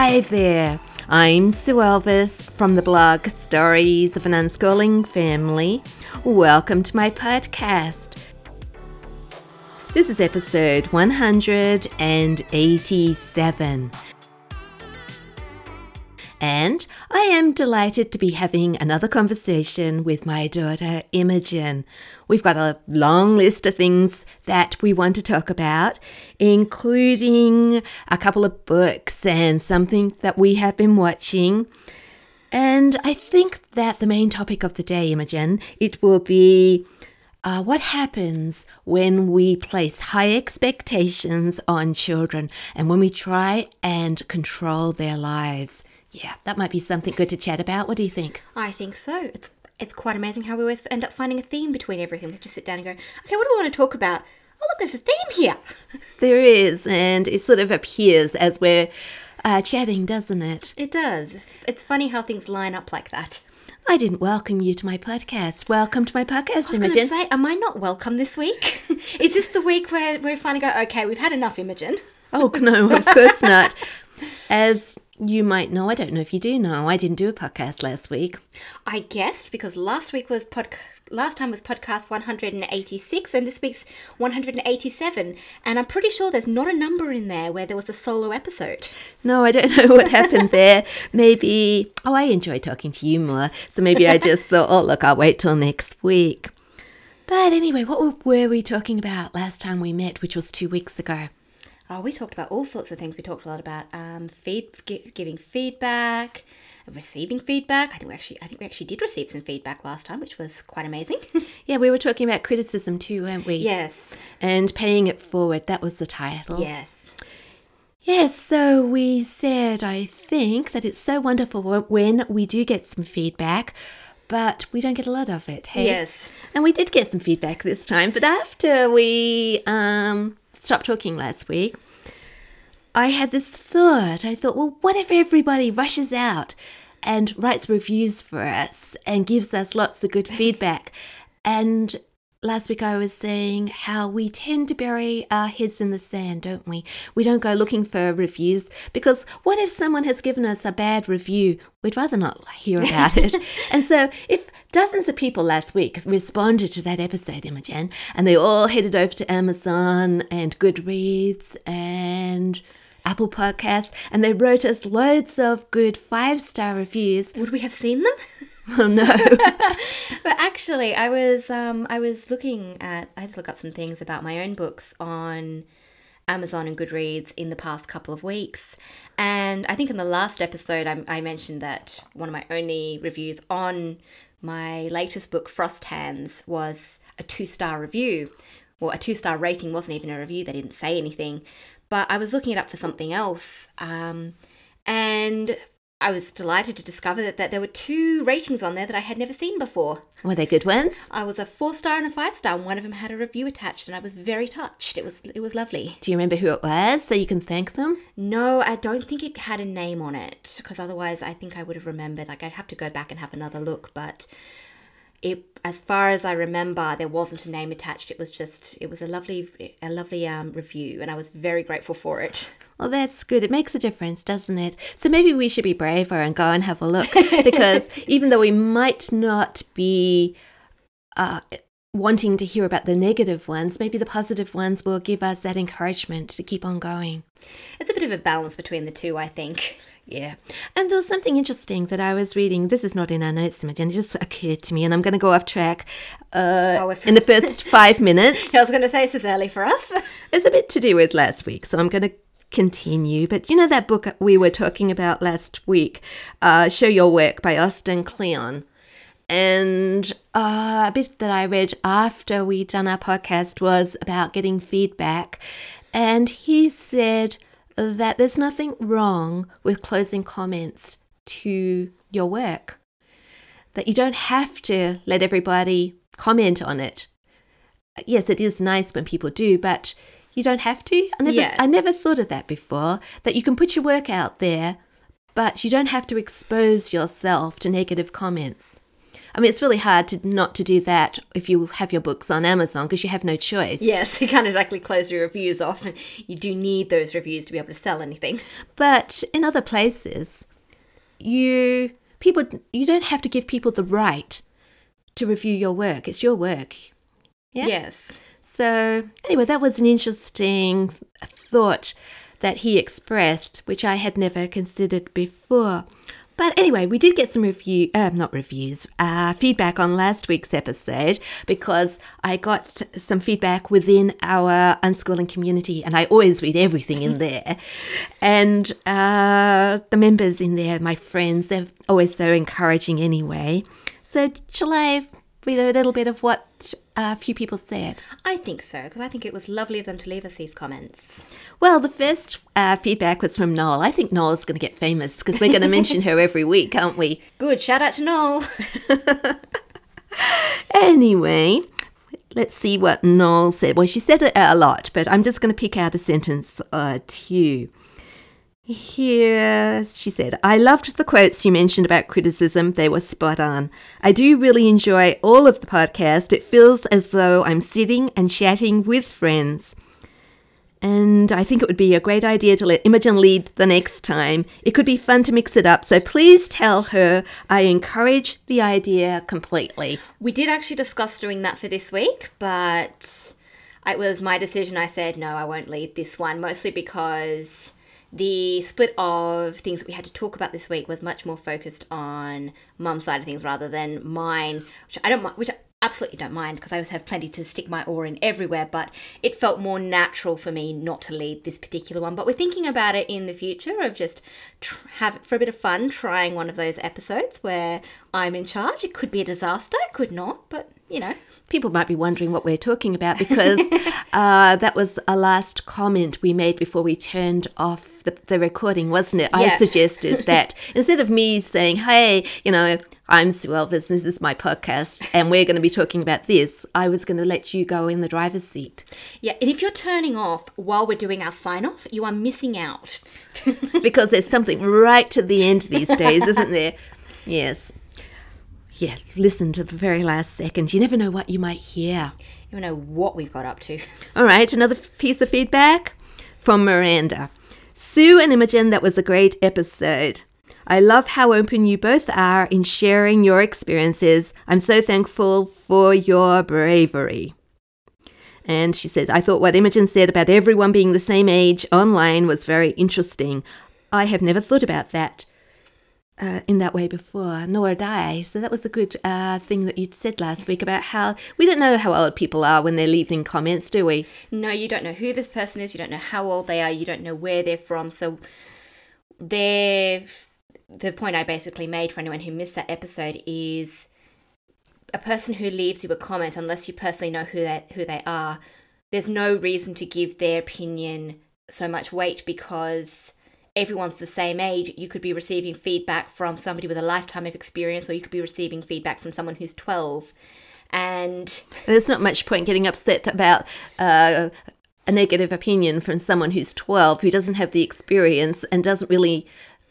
Hi there. I'm Sue Elvis from the blog Stories of an Unschooling Family. Welcome to my podcast. This is episode 187. And I am delighted to be having another conversation with my daughter Imogen. We've got a long list of things that we want to talk about, including a couple of books and something that we have been watching. And I think that the main topic of the day, Imogen, it will be uh, what happens when we place high expectations on children and when we try and control their lives. Yeah, that might be something good to chat about. What do you think? I think so. It's it's quite amazing how we always end up finding a theme between everything. We just sit down and go, okay, what do we want to talk about? Oh, look, there's a theme here. There is, and it sort of appears as we're uh, chatting, doesn't it? It does. It's, it's funny how things line up like that. I didn't welcome you to my podcast. Welcome to my podcast, I was going Imogen. to say, am I not welcome this week? Is this the week where we finally go, okay, we've had enough, Imogen? Oh, no, of course not. As you might know, I don't know if you do know, I didn't do a podcast last week. I guessed because last week was pod. Last time was podcast 186, and this week's 187. And I'm pretty sure there's not a number in there where there was a solo episode. No, I don't know what happened there. Maybe, oh, I enjoy talking to you more. So maybe I just thought, oh, look, I'll wait till next week. But anyway, what were we talking about last time we met, which was two weeks ago? Oh, we talked about all sorts of things. We talked a lot about um, feed, gi- giving feedback, receiving feedback. I think we actually, I think we actually did receive some feedback last time, which was quite amazing. Yeah, we were talking about criticism too, weren't we? yes, And paying it forward, that was the title. yes, Yes, so we said, I think, that it's so wonderful when we do get some feedback, but we don't get a lot of it. Hey? yes. And we did get some feedback this time, but after we um, stopped talking last week, I had this thought. I thought, well, what if everybody rushes out and writes reviews for us and gives us lots of good feedback? And last week I was saying how we tend to bury our heads in the sand, don't we? We don't go looking for reviews because what if someone has given us a bad review? We'd rather not hear about it. and so if dozens of people last week responded to that episode, Imogen, and they all headed over to Amazon and Goodreads and Apple Podcasts, and they wrote us loads of good five star reviews. Would we have seen them? Oh no. But actually, I was um, I was looking at I had to look up some things about my own books on Amazon and Goodreads in the past couple of weeks, and I think in the last episode I, I mentioned that one of my only reviews on my latest book, Frost Hands, was a two star review. Well, a two star rating wasn't even a review; they didn't say anything. But I was looking it up for something else, um, and I was delighted to discover that, that there were two ratings on there that I had never seen before. Were they good ones? I was a four star and a five star, and one of them had a review attached, and I was very touched. It was it was lovely. Do you remember who it was so you can thank them? No, I don't think it had a name on it because otherwise, I think I would have remembered. Like I'd have to go back and have another look, but it, as far as I remember, there wasn't a name attached. It was just it was a lovely a lovely um, review, and I was very grateful for it. Well, that's good. It makes a difference, doesn't it? So maybe we should be braver and go and have a look because even though we might not be uh, wanting to hear about the negative ones, maybe the positive ones will give us that encouragement to keep on going. It's a bit of a balance between the two, I think. Yeah. And there was something interesting that I was reading. This is not in our notes, Imogen. It just occurred to me, and I'm going to go off track uh, Oh, in the first five minutes. I was going to say this is early for us. It's a bit to do with last week, so I'm going to continue. But you know that book we were talking about last week, uh, Show Your Work by Austin Kleon? And uh, a bit that I read after we'd done our podcast was about getting feedback. And he said that there's nothing wrong with closing comments to your work, that you don't have to let everybody comment on it. Yes, it is nice when people do, but you don't have to. I never, Yeah. I never thought of that before. That you can put your work out there, but you don't have to expose yourself to negative comments. I mean, it's really hard to not to do that if you have your books on Amazon because you have no choice. Yes, you can't exactly close your reviews off, you do need those reviews to be able to sell anything. But in other places, you people you don't have to give people the right to review your work. It's your work. Yeah? Yes. So anyway, that was an interesting thought that he expressed, which I had never considered before. But anyway, we did get some review, uh, not reviews, uh, feedback on last week's episode because I got some feedback within our unschooling community, and I always read everything in there. and uh, the members in there, my friends, they're always so encouraging anyway. So shall I read a little bit of what a few people said? I think so, because I think it was lovely of them to leave us these comments. Well, the first uh, feedback was from Noel. I think Noel's going to get famous because we're going to mention her every week, aren't we? Good, shout out to Noel. Anyway, let's see what Noel said. Well, she said it a lot, but I'm just going to pick out a sentence or two. Here, she said, I loved the quotes you mentioned about criticism. They were spot on. I do really enjoy all of the podcast. It feels as though I'm sitting and chatting with friends. And I think it would be a great idea to let Imogen lead the next time. It could be fun to mix it up. So please tell her I encourage the idea completely. we did actually discuss doing that for this week, but it was my decision. I said, no, I won't lead this one, mostly because the split of things that we had to talk about this week was much more focused on mum's side of things rather than mine, which I don't which I absolutely don't mind because I always have plenty to stick my oar in everywhere, but it felt more natural for me not to lead this particular one. But we're thinking about it in the future of just tr- have for a bit of fun trying one of those episodes where I'm in charge. It could be a disaster, it could not, but you know. People might be wondering what we're talking about because uh, that was a last comment we made before we turned off the, the recording, wasn't it? I suggested that instead of me saying, hey, you know, I'm Sue Elvis, this is my podcast, and we're going to be talking about this, I was going to let you go in the driver's seat. Yeah, and if you're turning off while we're doing our sign off, you are missing out. because there's something right to the end these days, isn't there? Yes. Yeah, listen to the very last second. You never know what you might hear. You don't know what we've got up to. All right, another piece of feedback from Miranda. Sue and Imogen, that was a great episode. I love how open you both are in sharing your experiences. I'm so thankful for your bravery. And she says, I thought what Imogen said about everyone being the same age online was very interesting. I have never thought about that uh, in that way before, nor had I. So that was a good uh, thing that you said last week about how we don't know how old people are when they're leaving comments, do we? No, you don't know who this person is, you don't know how old they are, you don't know where they're from. So they're the point I basically made for anyone who missed that episode is a person who leaves you a comment unless you personally know who they who they are, there's no reason to give their opinion so much weight because everyone's the same age. You could be receiving feedback from somebody with a lifetime of experience or you could be receiving feedback from someone who's 12. And There's not much point getting upset about uh, a negative opinion from someone who's 12 who doesn't have the experience and doesn't really,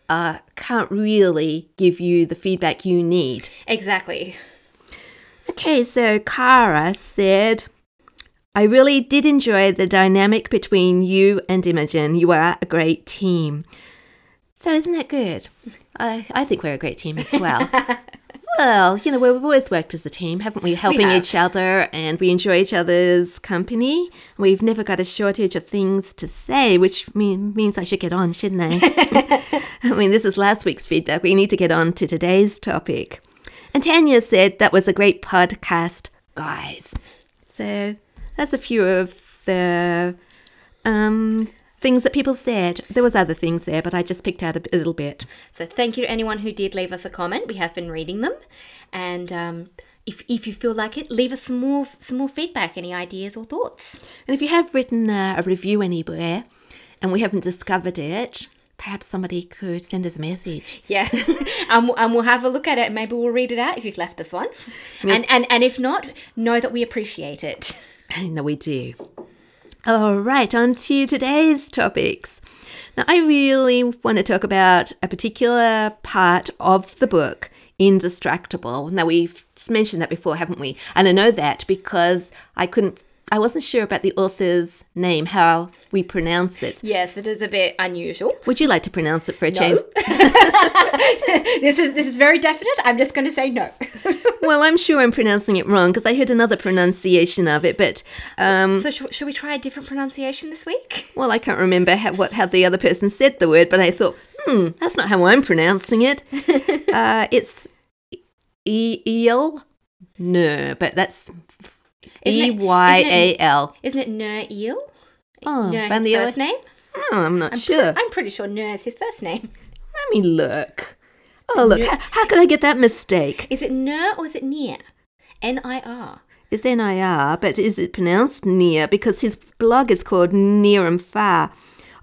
uh, can't really give you the feedback you need. exactly. Okay, so Kara said, I really did enjoy the dynamic between you and Imogen. You are a great team. So, isn't that good? I, I think we're a great team as well. well, you know, we've always worked as a team, haven't we? Helping have. each other and we enjoy each other's company. We've never got a shortage of things to say, which mean, means I should get on, shouldn't I? I mean, this is last week's feedback. We need to get on to today's topic. And Tanya said that was a great podcast, guys. So that's a few of the um, things that people said. There was other things there, but I just picked out a, b- a little bit. So thank you to anyone who did leave us a comment. We have been reading them, and um, if if you feel like it, leave us some more some more feedback, any ideas or thoughts. And if you have written uh, a review anywhere and we haven't discovered it, perhaps somebody could send us a message. Yeah, and, we'll- and we'll have a look at it. Maybe we'll read it out if you've left us one, and and and if not, know that we appreciate it. Know we do. All right, on to today's topics. Now, I really want to talk about a particular part of the book Indistractable. Now, we've mentioned that before, haven't we? And I know that because I couldn't, I wasn't sure about the author's name, how we pronounce it. Yes, it is a bit unusual. Would you like to pronounce it for a change? This is this is very definite. I'm just going to say no. Well, I'm sure I'm pronouncing it wrong because I heard another pronunciation of it, but um, so should, should we try a different pronunciation this week? well, I can't remember how, what how the other person said the word, but I thought, hmm, that's not how I'm pronouncing it. uh, it's e- eel, no, but that's e y a l. Isn't it- Y isn't A it- L. Isn't it Nur Eel? Oh, his the first name? Oh, I'm not sure. I'm pretty sure Nur is his first name. Let me look. Oh, look. How, how could I get that mistake? Is it Nur or is it Nir? N I R. It's N I R, but is it pronounced near? Because his blog is called Nir and Far.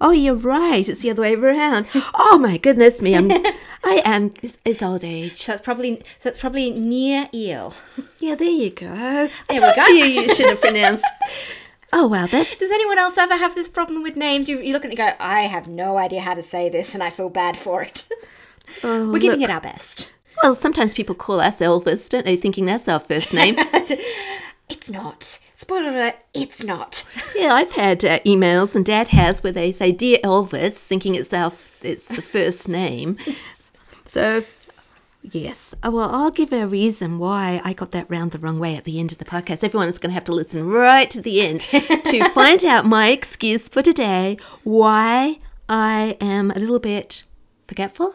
Oh, you're right. It's the other way around. Oh my goodness me! I'm, I am. It's, it's old age. So it's probably so it's probably Near Eel. Yeah, there you go. I we told go. you you should have pronounced. Oh wow, that's Does anyone else ever have this problem with names? You, you look at it and go, I have no idea how to say this and I feel bad for it. Oh, We're giving look. it our best. Well, sometimes people call us Elvis, don't they? Thinking that's our first name. It's not. Spoiler alert, it's not. yeah, I've had uh, emails, and Dad has, where they say "Dear Elvis," thinking it's our it's the first name. So, yes. Oh, well, I'll give a reason why I got that round the wrong way at the end of the podcast. Everyone's going to have to listen right to the end to find out my excuse for today, why I am a little bit forgetful.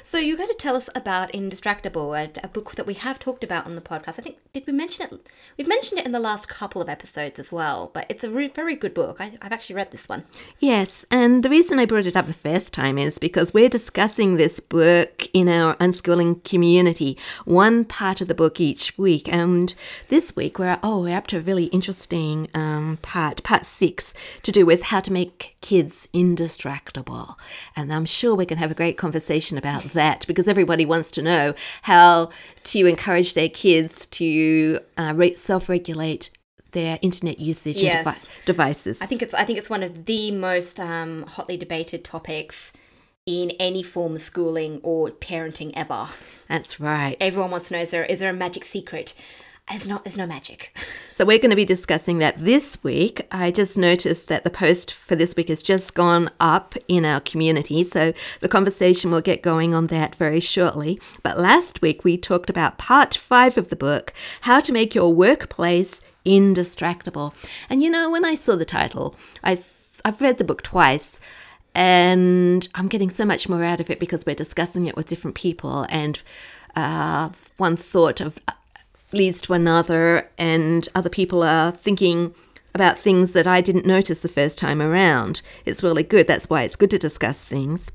So you're going to tell us about Indistractable, a, a book that we have talked about on the podcast. I think did we mention it? We've mentioned it in the last couple of episodes as well. But it's a re- very good book. I, I've actually read this one. Yes, and the reason I brought it up the first time is because we're discussing this book in our unschooling community, one part of the book each week. And this week we're oh we're up to a really interesting um, part, part six, to do with how to make kids indistractable. And I'm sure we can have a great conversation about that because everybody wants to know how to encourage their kids to uh, re- self-regulate their internet usage Yes. and devi- devices. I think it's I think it's one of the most um, hotly debated topics in any form of schooling or parenting ever. That's right. Everyone wants to know is there is there a magic secret? There's not. There's no magic. So we're going to be discussing that this week. I just noticed that the post for this week has just gone up in our community, so the conversation will get going on that very shortly. But last week we talked about part 5 of the book, How to Make Your Workplace Indistractable. And you know, when I saw the title, I I've read the book twice and I'm getting so much more out of it because we're discussing it with different people and uh, one thought of leads to another, and other people are thinking about things that I didn't notice the first time around. It's really good. That's why it's good to discuss things.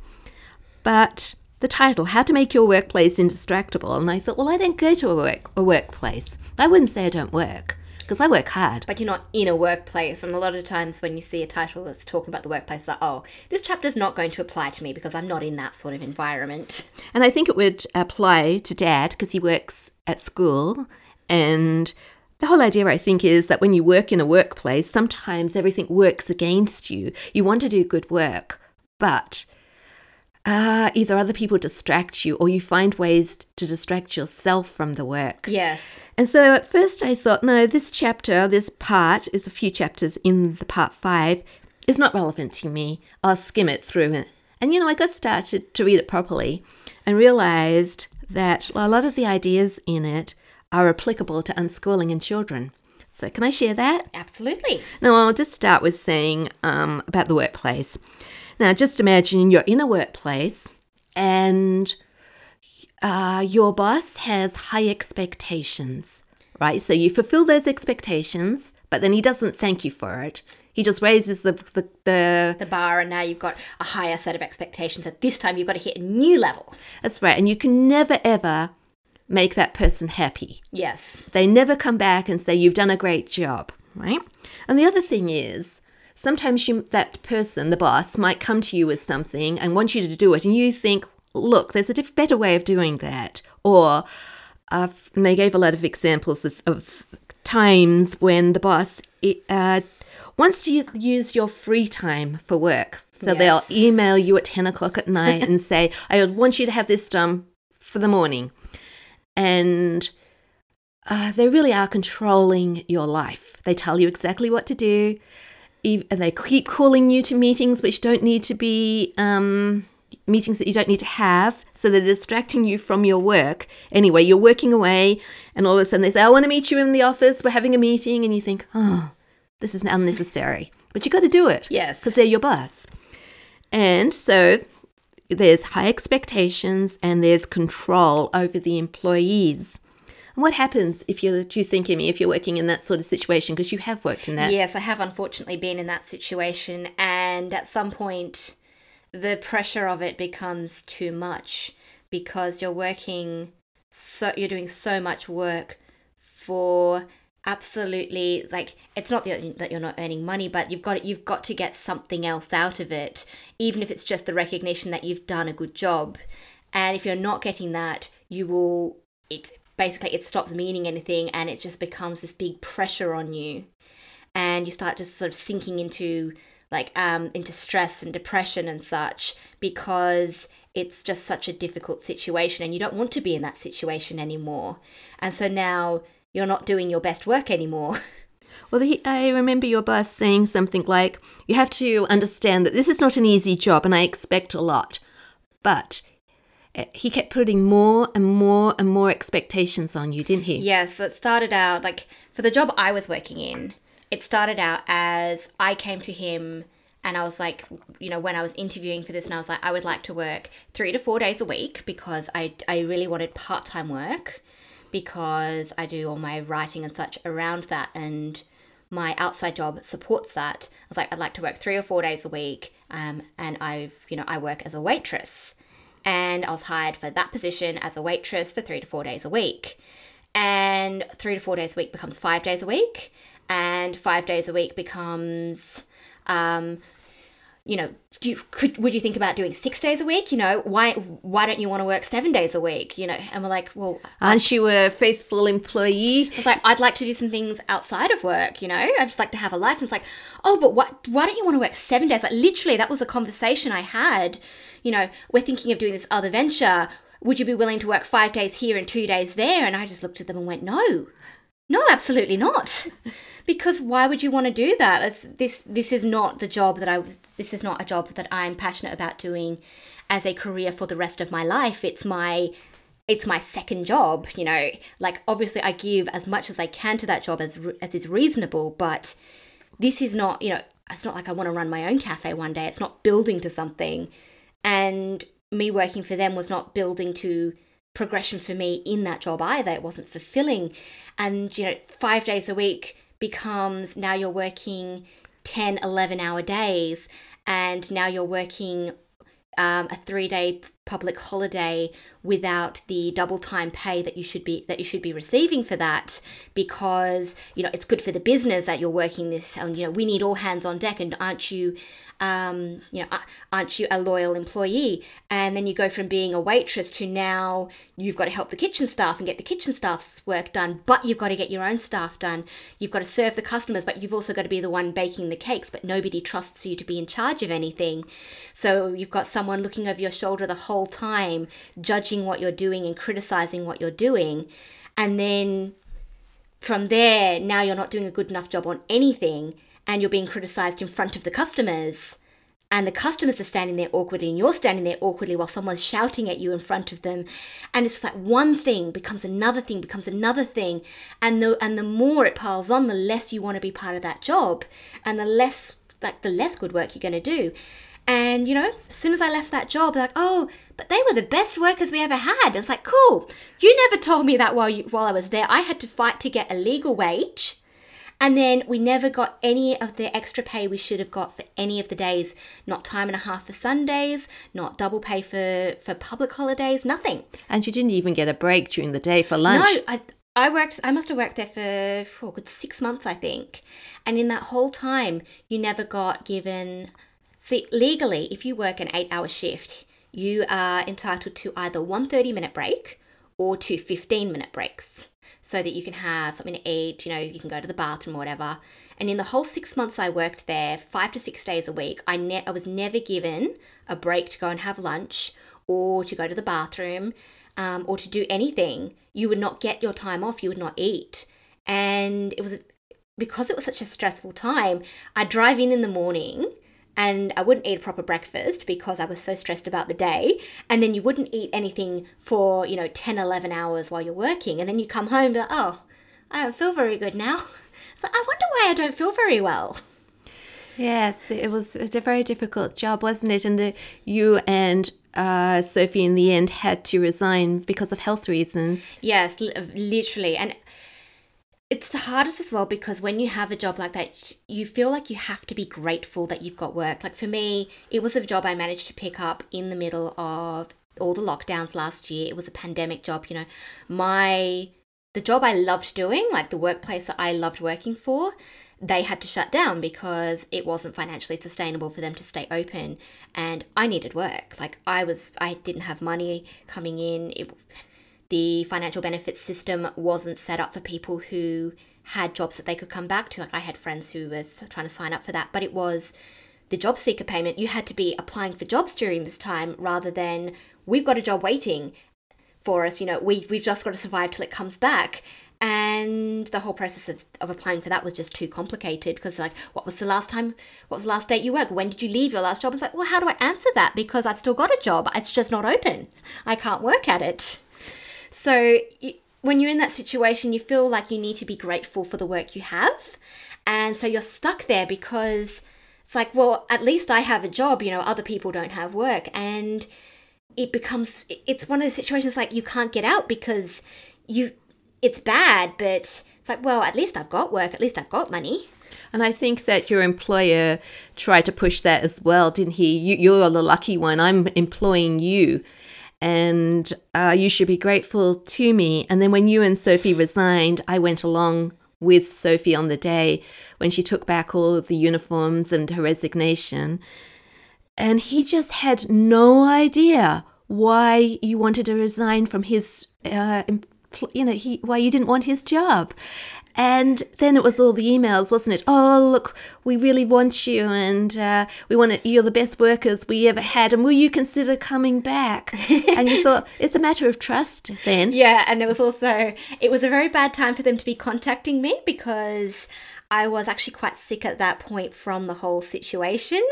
But the title, How to Make Your Workplace Indistractable, and I thought, well, I don't go to a, work, a workplace. I wouldn't say I don't work, because I work hard. But you're not in a workplace, and a lot of times when you see a title that's talking about the workplace, it's like, oh, this chapter's not going to apply to me because I'm not in that sort of environment. And I think it would apply to dad because he works at school. And the whole idea, I think, is that when you work in a workplace, sometimes everything works against you. You want to do good work, but uh, either other people distract you or you find ways to distract yourself from the work. Yes. And so at first I thought, no, this chapter, this part, is a few chapters in the part five, is not relevant to me. I'll skim it through. And, and you know, I got started to read it properly and realized that a lot of the ideas in it are applicable to unschooling and children. So, can I share that? Absolutely. Now, I'll just start with saying um, about the workplace. Now, just imagine you're in a workplace and uh, your boss has high expectations, right? So you fulfill those expectations, but then he doesn't thank you for it. He just raises the, the, the The bar, and now you've got a higher set of expectations. At this time, you've got to hit a new level. that's right. And you can never ever make that person happy. Yes. They never come back and say, You've done a great job, right? And the other thing is, sometimes you, that person, the boss, might come to you with something and want you to do it, and you think, Look, there's a diff- better way of doing that. Or, uh, and they gave a lot of examples of, of times when the boss uh, wants to use your free time for work. So Yes. they'll email you at 10 o'clock at night and say, I want you to have this done for the morning. And uh, they really are controlling your life. They tell you exactly what to do. And they keep calling you to meetings which don't need to be um, meetings that you don't need to have. So they're distracting you from your work. Anyway, you're working away, and all of a sudden they say, I want to meet you in the office. We're having a meeting. And you think, oh, this is unnecessary. But you got to do it. Yes. Because they're your boss. And so there's high expectations and there's control over the employees. And what happens if you're, do you think, Emmy, if you're working in that sort of situation? Because you have worked in that. Yes, I have unfortunately been in that situation. And at some point, the pressure of it becomes too much because you're working so you're doing so much work for absolutely like it's not that you're not earning money but you've got you've got to get something else out of it even if it's just the recognition that you've done a good job and if you're not getting that you will it basically it stops meaning anything and it just becomes this big pressure on you and you start just sort of sinking into like um, into stress and depression and such because it's just such a difficult situation and you don't want to be in that situation anymore. And so now you're not doing your best work anymore. Well, he, I remember your boss saying something like, You have to understand that this is not an easy job and I expect a lot. But eh, he kept putting more and more and more expectations on you, didn't he? Yes, it started out like for the job I was working in, it started out as I came to him and I was like, you know, when I was interviewing for this, and I was like, I would like to work three to four days a week because I, I really wanted part time work because I do all my writing and such around that, and my outside job supports that. I was like, I'd like to work three or four days a week, um, and I, you know, I work as a waitress, and I was hired for that position as a waitress for three to four days a week, and three to four days a week becomes five days a week, and five days a week becomes um, you know, do you, could would you think about doing six days a week? You know, why why don't you want to work seven days a week? You know, and we're like, well, aren't you a faithful employee? It's like I'd like to do some things outside of work. You know, I just like to have a life. And it's like, oh, but what? Why don't you want to work seven days? Like literally, that was a conversation I had. You know, we're thinking of doing this other venture. Would you be willing to work five days here and two days there? And I just looked at them and went, no, no, absolutely not. because why would you want to do that? It's, this this is not the job that I this is not a job that I'm passionate about doing as a career for the rest of my life. It's my it's my second job, you know. Like obviously I give as much as I can to that job as as is reasonable, but this is not, you know, it's not like I want to run my own cafe one day. It's not building to something. And me working for them was not building to progression for me in that job either. It wasn't fulfilling. And, you know, five days a week becomes now you're working 10, 11 hour days, and now you're working um, a three day public holiday without the double time pay that you should be that you should be receiving for that because you know it's good for the business that you're working this and you know we need all hands on deck and aren't you um, you know, aren't you a loyal employee? And then you go from being a waitress to now you've got to help the kitchen staff and get the kitchen staff's work done, but you've got to get your own staff done. You've got to serve the customers, but you've also got to be the one baking the cakes, but nobody trusts you to be in charge of anything. So you've got someone looking over your shoulder the whole time, judging what you're doing and criticizing what you're doing. And then from there, now you're not doing a good enough job on anything and you're being criticized in front of the customers. And the customers are standing there awkwardly and you're standing there awkwardly while someone's shouting at you in front of them. And it's like one thing becomes another thing becomes another thing. And the and the more it piles on the less you want to be part of that job and the less like the less good work you're going to do. And you know as soon as i left that job like oh but they were the best workers we ever had it's like cool you never told me that while you while i was there i had to fight to get a legal wage and then we never got any of the extra pay we should have got for any of the days. Not time and a half for Sundays, not double pay for, for public holidays, nothing. And you didn't even get a break during the day for lunch. No, I, I worked, I must have worked there for, for good six months, I think. And in that whole time, you never got given. See, legally, if you work an eight hour shift, you are entitled to either one 30 minute break or two 15 minute breaks so that you can have something to eat, you know, you can go to the bathroom or whatever. And in the whole six months I worked there, five to six days a week, I, ne- I was never given a break to go and have lunch or to go to the bathroom. um, or to do anything, you would not get your time off. You would not eat, and it was because it was such a stressful time. I'd drive in in the morning and I wouldn't eat a proper breakfast because I was so stressed about the day. And then you wouldn't eat anything for, you know, 10, 11 hours while you're working. And then you come home like, oh, I don't feel very good now. So I wonder why I don't feel very well. Yes, it was a very difficult job, wasn't it? And the, you and uh, Sophie, in the end, had to resign because of health reasons. Yes, literally. And it's the hardest as well because when you have a job like that, you feel like you have to be grateful that you've got work. Like for me, it was a job I managed to pick up in the middle of all the lockdowns last year. It was a pandemic job, you know. My the job I loved doing, like the workplace that I loved working for, they had to shut down because it wasn't financially sustainable for them to stay open and I needed work. Like I was I didn't have money coming in. It the financial benefits system wasn't set up for people who had jobs that they could come back to. Like I had friends who was trying to sign up for that, but it was the job seeker payment. You had to be applying for jobs during this time rather than we've got a job waiting for us. You know, we we've just got to survive till it comes back. And the whole process of, of applying for that was just too complicated because, like, what was the last time? What was the last date you worked? When did you leave your last job? It's like, well, how do I answer that? Because I've still got a job. It's just not open. I can't work at it. So when you're in that situation, you feel like you need to be grateful for the work you have. And so you're stuck there because it's like, well, at least I have a job, you know, other people don't have work. And it becomes, it's one of those situations like you can't get out because you, it's bad, but it's like, well, at least I've got work, at least I've got money. And I think that your employer tried to push that as well, didn't he? You, are the lucky one. I'm employing you and uh, you should be grateful to me. And then when you and Sophie resigned, I went along with Sophie on the day when she took back all the uniforms and her resignation. And he just had no idea why you wanted to resign from his, uh, you know, he, why you didn't want his job. And then it was all the emails, wasn't it? Oh, look, we really want you, and uh, we want to, you're the best workers we ever had, and will you consider coming back? and you thought it's a matter of trust then. Yeah, and it was also it was a very bad time for them to be contacting me because I was actually quite sick at that point from the whole situation.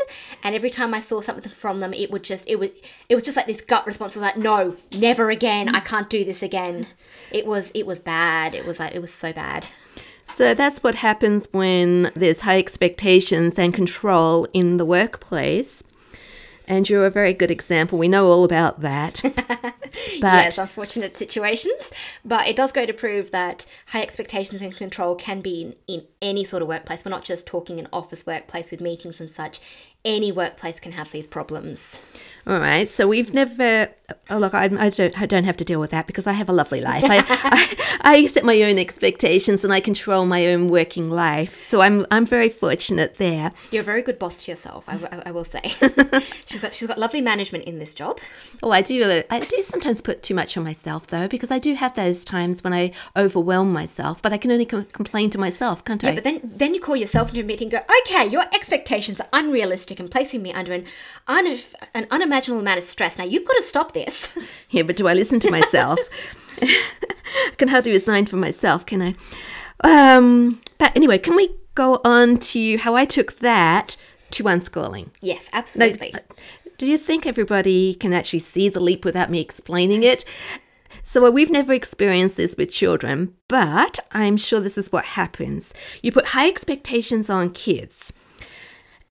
And every time I saw something from them, it would just it was it was just like this gut response. I was like, no, never again. I can't do this again. It was it was bad. It was like it was so bad. So that's what happens when there's high expectations and control in the workplace. And you're a very good example. We know all about that. but yes, unfortunate situations. But it does go to prove that high expectations and control can be in, in any sort of workplace. We're not just talking an office workplace with meetings and such. Any workplace can have these problems. All right. So we've never. Oh, look, I, I, don't. I don't have to deal with that because I have a lovely life. I, I, I, set my own expectations and I control my own working life. So I'm I'm very fortunate there. You're a very good boss to yourself. I, I will say. she's got she's got lovely management in this job. Oh, I do. I do sometimes put too much on myself though because I do have those times when I overwhelm myself. But I can only com- complain to myself, can't yeah, I? But then then you call yourself into a meeting and go, okay, your expectations are unrealistic and placing me under an un- an unimaginable amount of stress. Now you've got to stop this. Yeah, but do I listen to myself? I can hardly resign for myself, can I? Um, but anyway, can we go on to how I took that to unschooling? Yes, absolutely. Now, do you think everybody can actually see the leap without me explaining it? So, we've never experienced this with children, but I'm sure this is what happens. You put high expectations on kids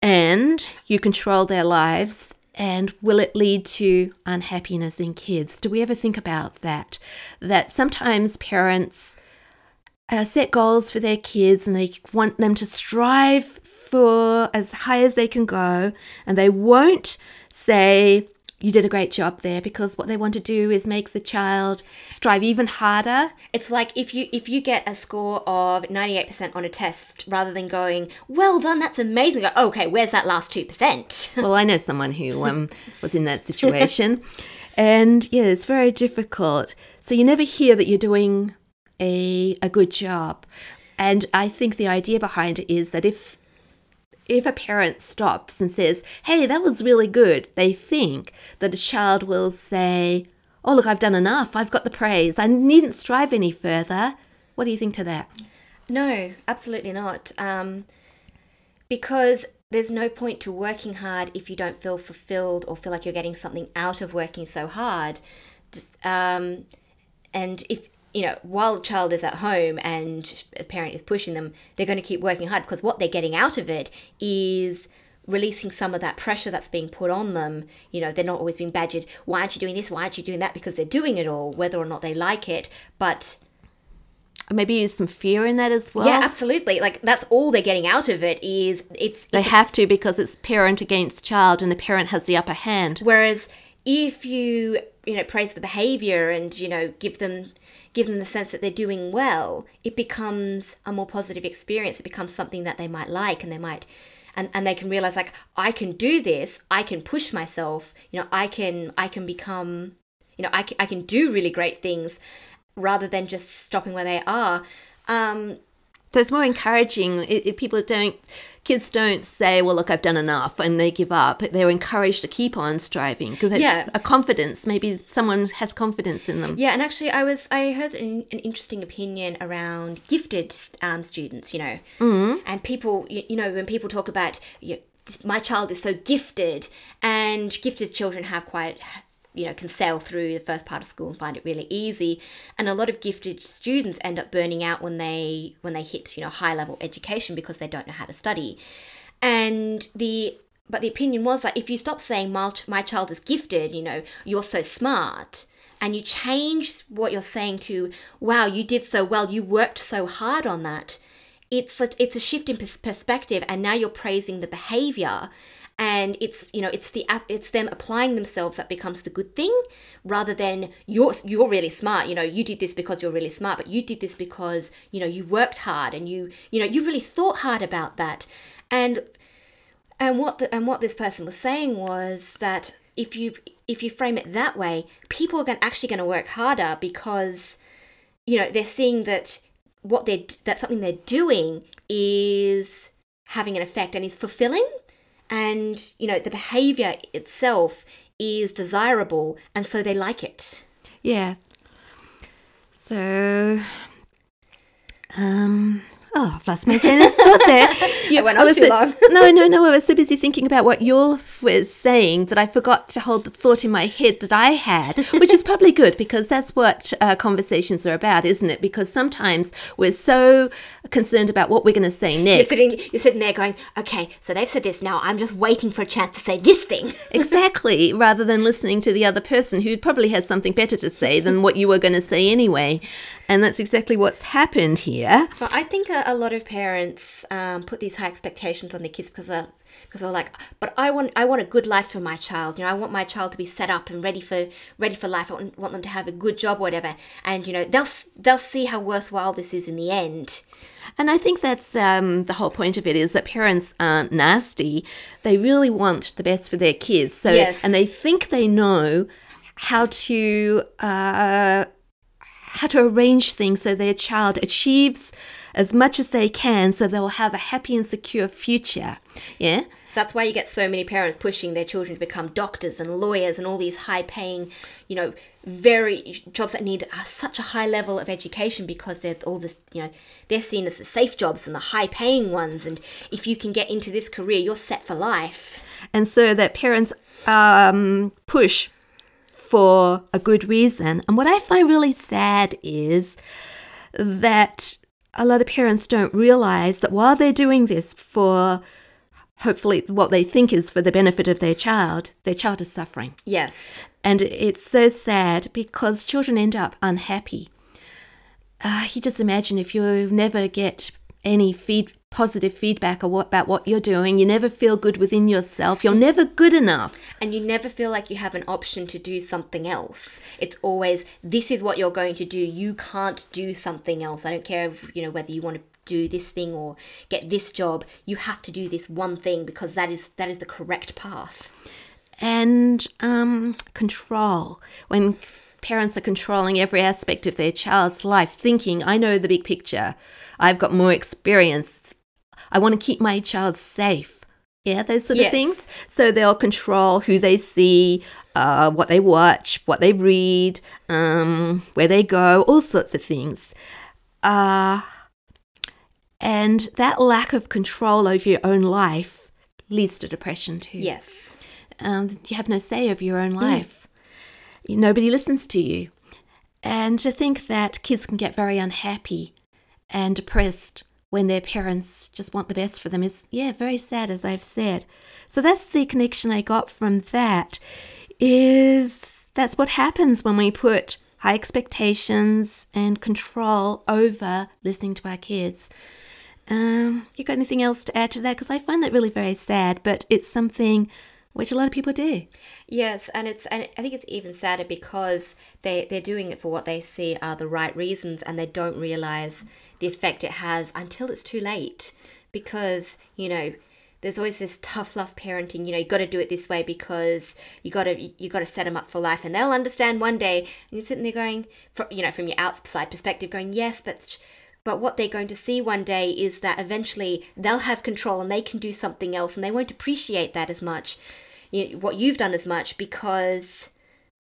and you control their lives and will it lead to unhappiness in kids? Do we ever think about that? That sometimes parents uh, set goals for their kids and they want them to strive for as high as they can go, and they won't say, you did a great job there because what they want to do is make the child strive even harder. It's like if you if you get a score of 98% on a test rather than going, "Well done, that's amazing." Go, "Okay, where's that last 2%?" well, I know someone who um was in that situation. and yeah, it's very difficult. So you never hear that you're doing a a good job. And I think the idea behind it is that if if a parent stops and says, Hey, that was really good, they think that a child will say, oh, look, I've done enough. I've got the praise. I needn't strive any further. What do you think to that? No, absolutely not. Um, because there's no point to working hard if you don't feel fulfilled or feel like you're getting something out of working so hard. Um, and if you know, while a child is at home and a parent is pushing them, they're going to keep working hard because what they're getting out of it is releasing some of that pressure that's being put on them. You know, they're not always being badgered. Why aren't you doing this? Why aren't you doing that? Because they're doing it all, whether or not they like it. But maybe there's some fear in that as well. yeah, absolutely. Like that's all they're getting out of it is it's, They have to because it's parent against child and the parent has the upper hand. Whereas if you you know praise the behavior and you know give them give them the sense that they're doing well, it becomes a more positive experience. It becomes something that they might like and they might and, and they can realize like I can do this. I can push myself. You know, I can I can become you know I can, I can do really great things rather than just stopping where they are. Um, So it's more encouraging. If people don't, kids don't say, "Well, look, I've done enough," and they give up. They're encouraged to keep on striving because Yeah. a confidence. Maybe someone has confidence in them. Yeah, and actually, I was I heard an, an interesting opinion around gifted um, students. You know, mm. and people, you, you know, when people talk about you, my child is so gifted, and gifted children have quite you know can sail through the first part of school and find it really easy. And a lot of gifted students end up burning out when they when they hit you know high level education because they don't know how to study. And the but the opinion was that if you stop saying my, my child is gifted you know you're so smart and you change what you're saying to wow you did so well you worked so hard on that it's a, it's a shift in pers- perspective and now you're praising the behavior and it's you know it's the it's them applying themselves that becomes the good thing rather than you're you're really smart. You know you did this because you're really smart but you did this because you know you worked hard and you you know you really thought hard about that. And and what the, and what this person was saying was that if you if you frame it that way people are going, actually going to work harder because you know they're seeing that what they're that something they're doing is having an effect and is fulfilling and you know the behavior itself is desirable and so they like it Yeah. So, um, oh, I've lost my train of thought there. You- I went on was too so- long. no, no, no. I was so busy thinking about what you were saying that I forgot to hold the thought in my head that I had, which is probably good because that's what uh, conversations are about, isn't it? Because sometimes we're so concerned about what we're going to say you're next. sitting you're sitting there going okay so they've said this now i'm just waiting for a chance to say this thing exactly, rather than listening to the other person who probably has something better to say than what you were going to say anyway. And that's exactly what's happened here. Well, I think a, a lot of parents um, put these high expectations on their kids because they're because they're like, but I want I want a good life for my child. You know, I want my child to be set up and ready for ready for life. I want, want them to have a good job, or whatever. And you know, they'll they'll see how worthwhile this is in the end. And I think that's um, the whole point of it is that parents aren't nasty. They really want the best for their kids. So, Yes. and they think they know how to uh, how to arrange things so their child achieves as much as they can, so they'll have a happy and secure future. Yeah. That's why you get so many parents pushing their children to become doctors and lawyers and all these high paying, you know, very jobs that need such a high level of education because they're all this, you know, they're seen as the safe jobs and the high paying ones. And if you can get into this career, you're set for life. and so that parents um, push for a good reason. And what I find really sad is that a lot of parents don't realize that while they're doing this for hopefully what they think is for the benefit of their child, their child is suffering. Yes. And it's so sad because children end up unhappy. Uh, you just imagine if you never get any feed, positive feedback about what you're doing, you never feel good within yourself, you're never good enough. And you never feel like you have an option to do something else. It's always, this is what you're going to do. You can't do something else. I don't care, if, you know, whether you want to do this thing or get this job. You have to do this one thing because that is that is the correct path. and um, control. When parents are controlling every aspect of their child's life, thinking, I know the big picture, I've got more experience, I want to keep my child safe. Yeah, those sort Yes. of things. So they'll control who they see, uh, what they watch, what they read, um, where they go, all sorts of things. Uh, and that lack of control over your own life leads to depression too. Yes. Um, you have no say over your own life. Nobody listens to you. And to think that kids can get very unhappy and depressed when their parents just want the best for them is, yeah, very sad, as I've said. So that's the connection I got from that. Is that's what happens when we put high expectations and control over listening to our kids. Um, you got anything else to add to that? Because I find that really very sad, but it's something which a lot of people do. Yes, and it's and I think it's even sadder because they they're doing it for what they see are the right reasons, and they don't realize the effect it has until it's too late. Because you know, there's always this tough love parenting. You know, you got to do it this way because you got to you got to set them up for life, and they'll understand one day. And you're sitting there going, from, you know, from your outside perspective, going, yes, but. But what they're going to see one day is that eventually they'll have control and they can do something else, and they won't appreciate that as much you know, what you've done as much because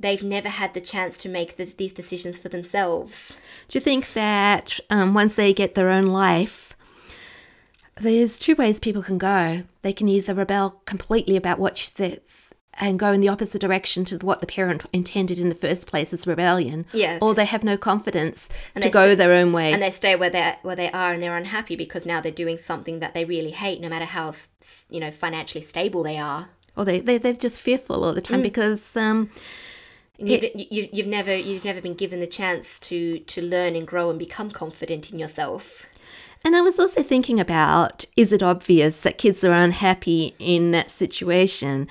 they've never had the chance to make the, these decisions for themselves. Do you think that um, once they get their own life, there's two ways people can go. They can either rebel completely about what and go in the opposite direction to what the parent intended in the first place as rebellion. Yes. Or they have no confidence And to go sta- their own way. And they stay where they where they are, and they're unhappy because now they're doing something that they really hate, no matter how you know financially stable they are. or they, they, they're just fearful all the Mm. time because um, You've, you, you've never you've never been given the chance to to learn and grow and become confident in yourself. And I was also thinking about is it obvious that kids are unhappy in that situation?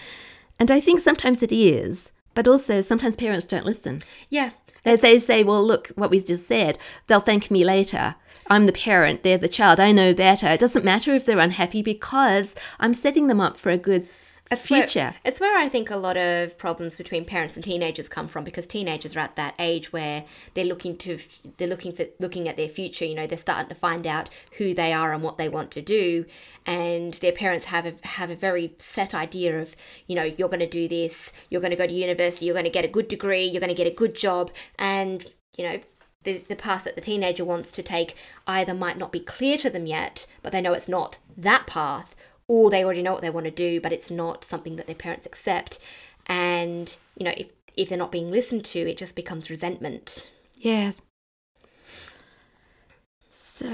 And I think sometimes it is, but also sometimes parents don't listen. Yeah, They, they say, well, look, what we just said, they'll thank me later. I'm the parent, they're the child, I know better. It doesn't matter if they're unhappy because I'm setting them up for a good It's where- future. it's where I think a lot of problems between parents and teenagers come from because teenagers are at that age where they're looking to they're looking for looking at their future. You know, they're starting to find out who they are and what they want to do, and their parents have a have a very set idea of you know you're going to do this, you're going to go to university, you're going to get a good degree, you're going to get a good job, and you know. The, the path that the teenager wants to take either might not be clear to them yet, but they know it's not that path, or they already know what they want to do, but it's not something that their parents accept. And, you know, if, if they're not being listened to, it just becomes resentment. Yes. So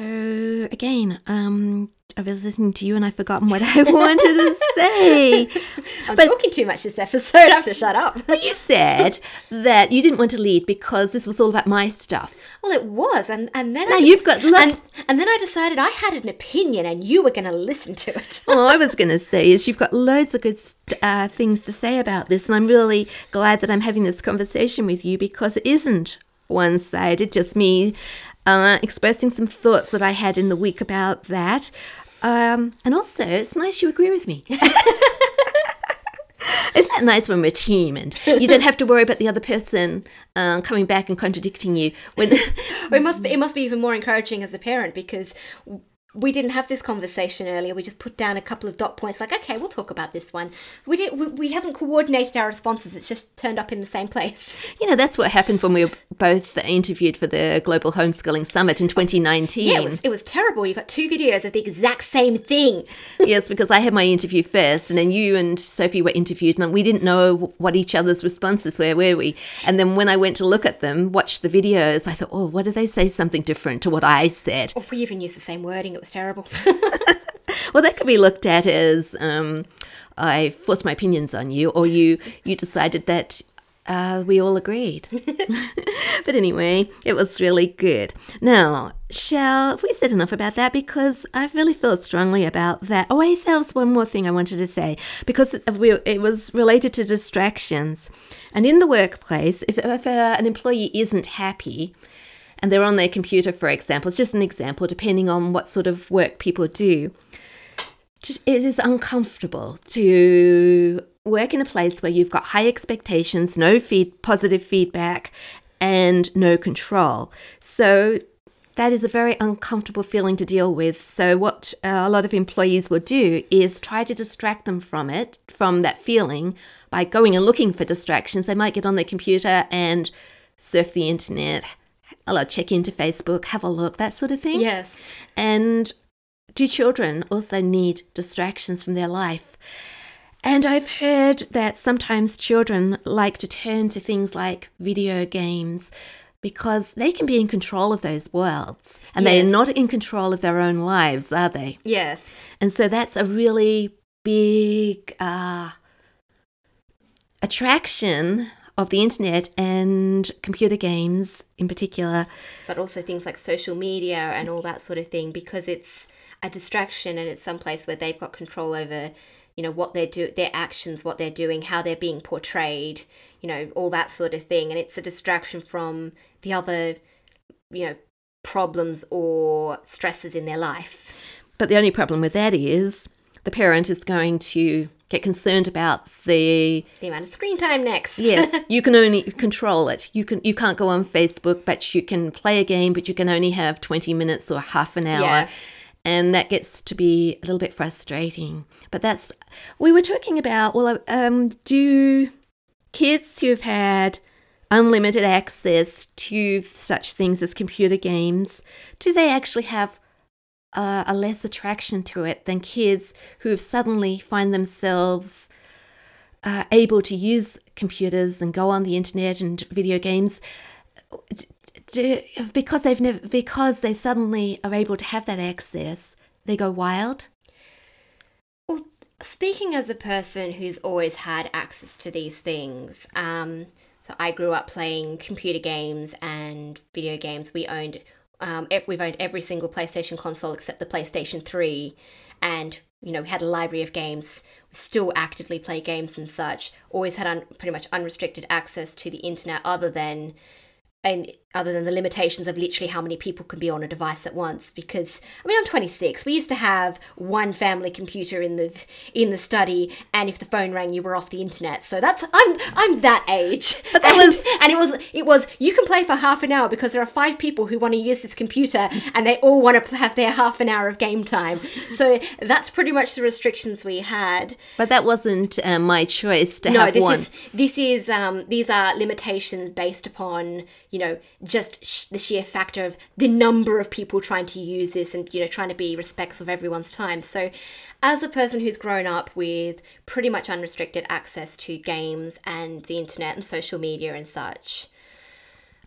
again, um, I was listening to you and I've forgotten what I wanted to say. I'm But- talking too much this episode. I have to shut up. But you said that you didn't want to lead because this was all about my stuff. Well, it was, and, and then Now I you've got lots. and, and then I decided I had an opinion, and you were going to listen to it. all I was going to say is you've got loads of good uh, things to say about this, and I'm really glad that I'm having this conversation with you because it isn't one sided, just me uh, expressing some thoughts that I had in the week about that. Um, and also, it's nice you agree with me. Isn't that nice when we're a team and you don't have to worry about the other person uh, coming back and contradicting you when Well, it must be, it must be even more encouraging as a parent because we didn't have this conversation earlier. We just put down a couple of dot points, like, okay, we'll talk about this one. We did we, we haven't coordinated our responses. It's just turned up in the same place. you know that's what happened when we were both interviewed for the Global Homeschooling Summit in 2019. Yeah, it was it was terrible. You got two videos of the exact same thing. yes, because I had my interview first, and then you and Sophie were interviewed, and we didn't know what each other's responses were, were we? And then when I went to look at them, watch the videos, I thought, oh, what did they say something different to what I said? Oh, we even used the same wording. It was terrible. Well, that could be looked at as um, I forced my opinions on you, or you you decided that uh, we all agreed. but anyway, it was really good. Now, shall we said enough about that? Because I really felt strongly about that. Oh, wait, there was one more thing I wanted to say because it was related to distractions. And in the workplace, if, if uh, an employee isn't happy, and they're on their computer, for example, it's just an example, depending on what sort of work people do it is uncomfortable to work in a place where you've got high expectations, no feed, positive feedback, and no control. So that is a very uncomfortable feeling to deal with. So, what uh, a lot of employees will do is try to distract them from it, from that feeling, by going and looking for distractions. They might get on their computer and surf the internet, I'll check into Facebook, have a look, that sort of thing. Yes. And do children also need distractions from their life? And I've heard that sometimes children like to turn to things like video games because they can be in control of those worlds and Yes. they're not in control of their own lives, are they? Yes. And so that's a really big uh, attraction of the internet and computer games in particular. But also things like social media and all that sort of thing because it's a distraction and it's some place where they've got control over, you know, what they're do their actions, what they're doing, how they're being portrayed, you know, all that sort of thing. And it's a distraction from the other, you know, problems or stresses in their life. But the only problem with that is the parent is going to get concerned about the The amount of screen time next. yes you can only control it you can you can't go on facebook but you can play a game but you can only have 20 minutes or half an hour Yeah. and that gets to be a little bit frustrating but that's we were talking about well um do kids who've had unlimited access to such things as computer games do they actually have uh, a less attraction to it than kids who have suddenly find themselves uh, able to use computers and go on the internet and video games because they've never because they suddenly are able to have that access they go wild Well, speaking as a person who's always had access to these things, um, so I grew up playing computer games and video games. We owned, um, we've owned every single PlayStation console except the PlayStation Three, and you know we had a library of games. We still actively play games and such. Always had un- pretty much unrestricted access to the internet, other than and other than the limitations of literally how many people can be on a device at once because i mean i'm 26 we used to have one family computer in the in the study and if the phone rang you were off the internet. So that's i'm i'm that age. But that and, was- and it was it was you can play for half an hour because there are five people who want to use this computer and they all want to have their half an hour of game time. So that's pretty much the restrictions we had. But that wasn't uh, my choice to no, have this one. is this is um, these are limitations based upon you know just sh- the sheer factor of the number of people trying to use this and you know trying to be respectful of everyone's time. So, as a person who's grown up with pretty much unrestricted access to games and the internet and social media and such.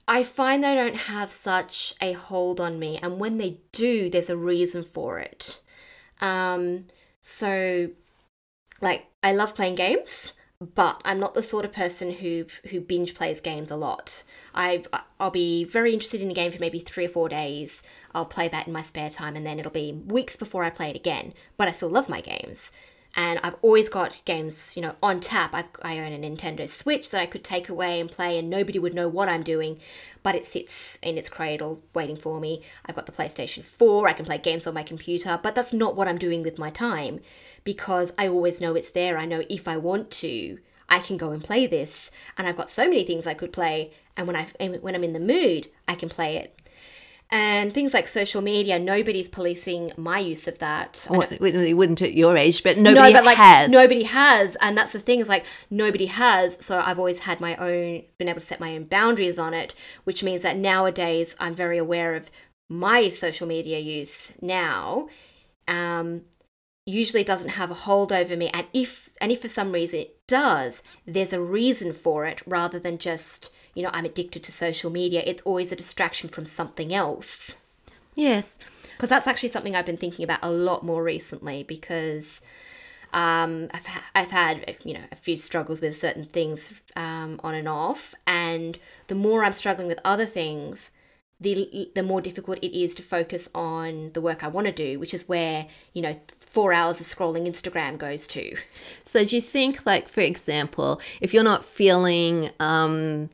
I find they don't have such a hold on me, and when they do, there's a reason for it. Um, so like I love playing games, but I'm not the sort of person who who binge plays games a lot. I I'll be very interested in a game for maybe three or four days. I'll play that in my spare time, and then it'll be weeks before I play it again. But I still love my games, and I've always got games, you know, on tap. I've, I own a Nintendo Switch that I could take away and play, and nobody would know what I'm doing, but it sits in its cradle waiting for me. I've got the PlayStation 4. I can play games on my computer, but that's not what I'm doing with my time because I always know it's there. I know if I want to, I can go and play this, and I've got so many things I could play. And when I when I'm in the mood, I can play it. And things like social media, nobody's policing my use of that. Well, we wouldn't at your age but nobody no, but like has nobody has, and that's the thing is like nobody has. So I've always had my own, been able to set my own boundaries on it, which means that nowadays I'm very aware of my social media use now. Um, usually doesn't have a hold over me, and if and if for some reason it does, there's a reason for it rather than just you know I'm addicted to social media. It's always a distraction from something else yes because that's actually something I've been thinking about a lot more recently because um, I've, ha- I've had you know a few struggles with certain things um, on and off, and the more I'm struggling with other things, the the more difficult it is to focus on the work I want to do, which is where you know four hours of scrolling Instagram goes to. So do you think, like, for example, if you're not feeling um,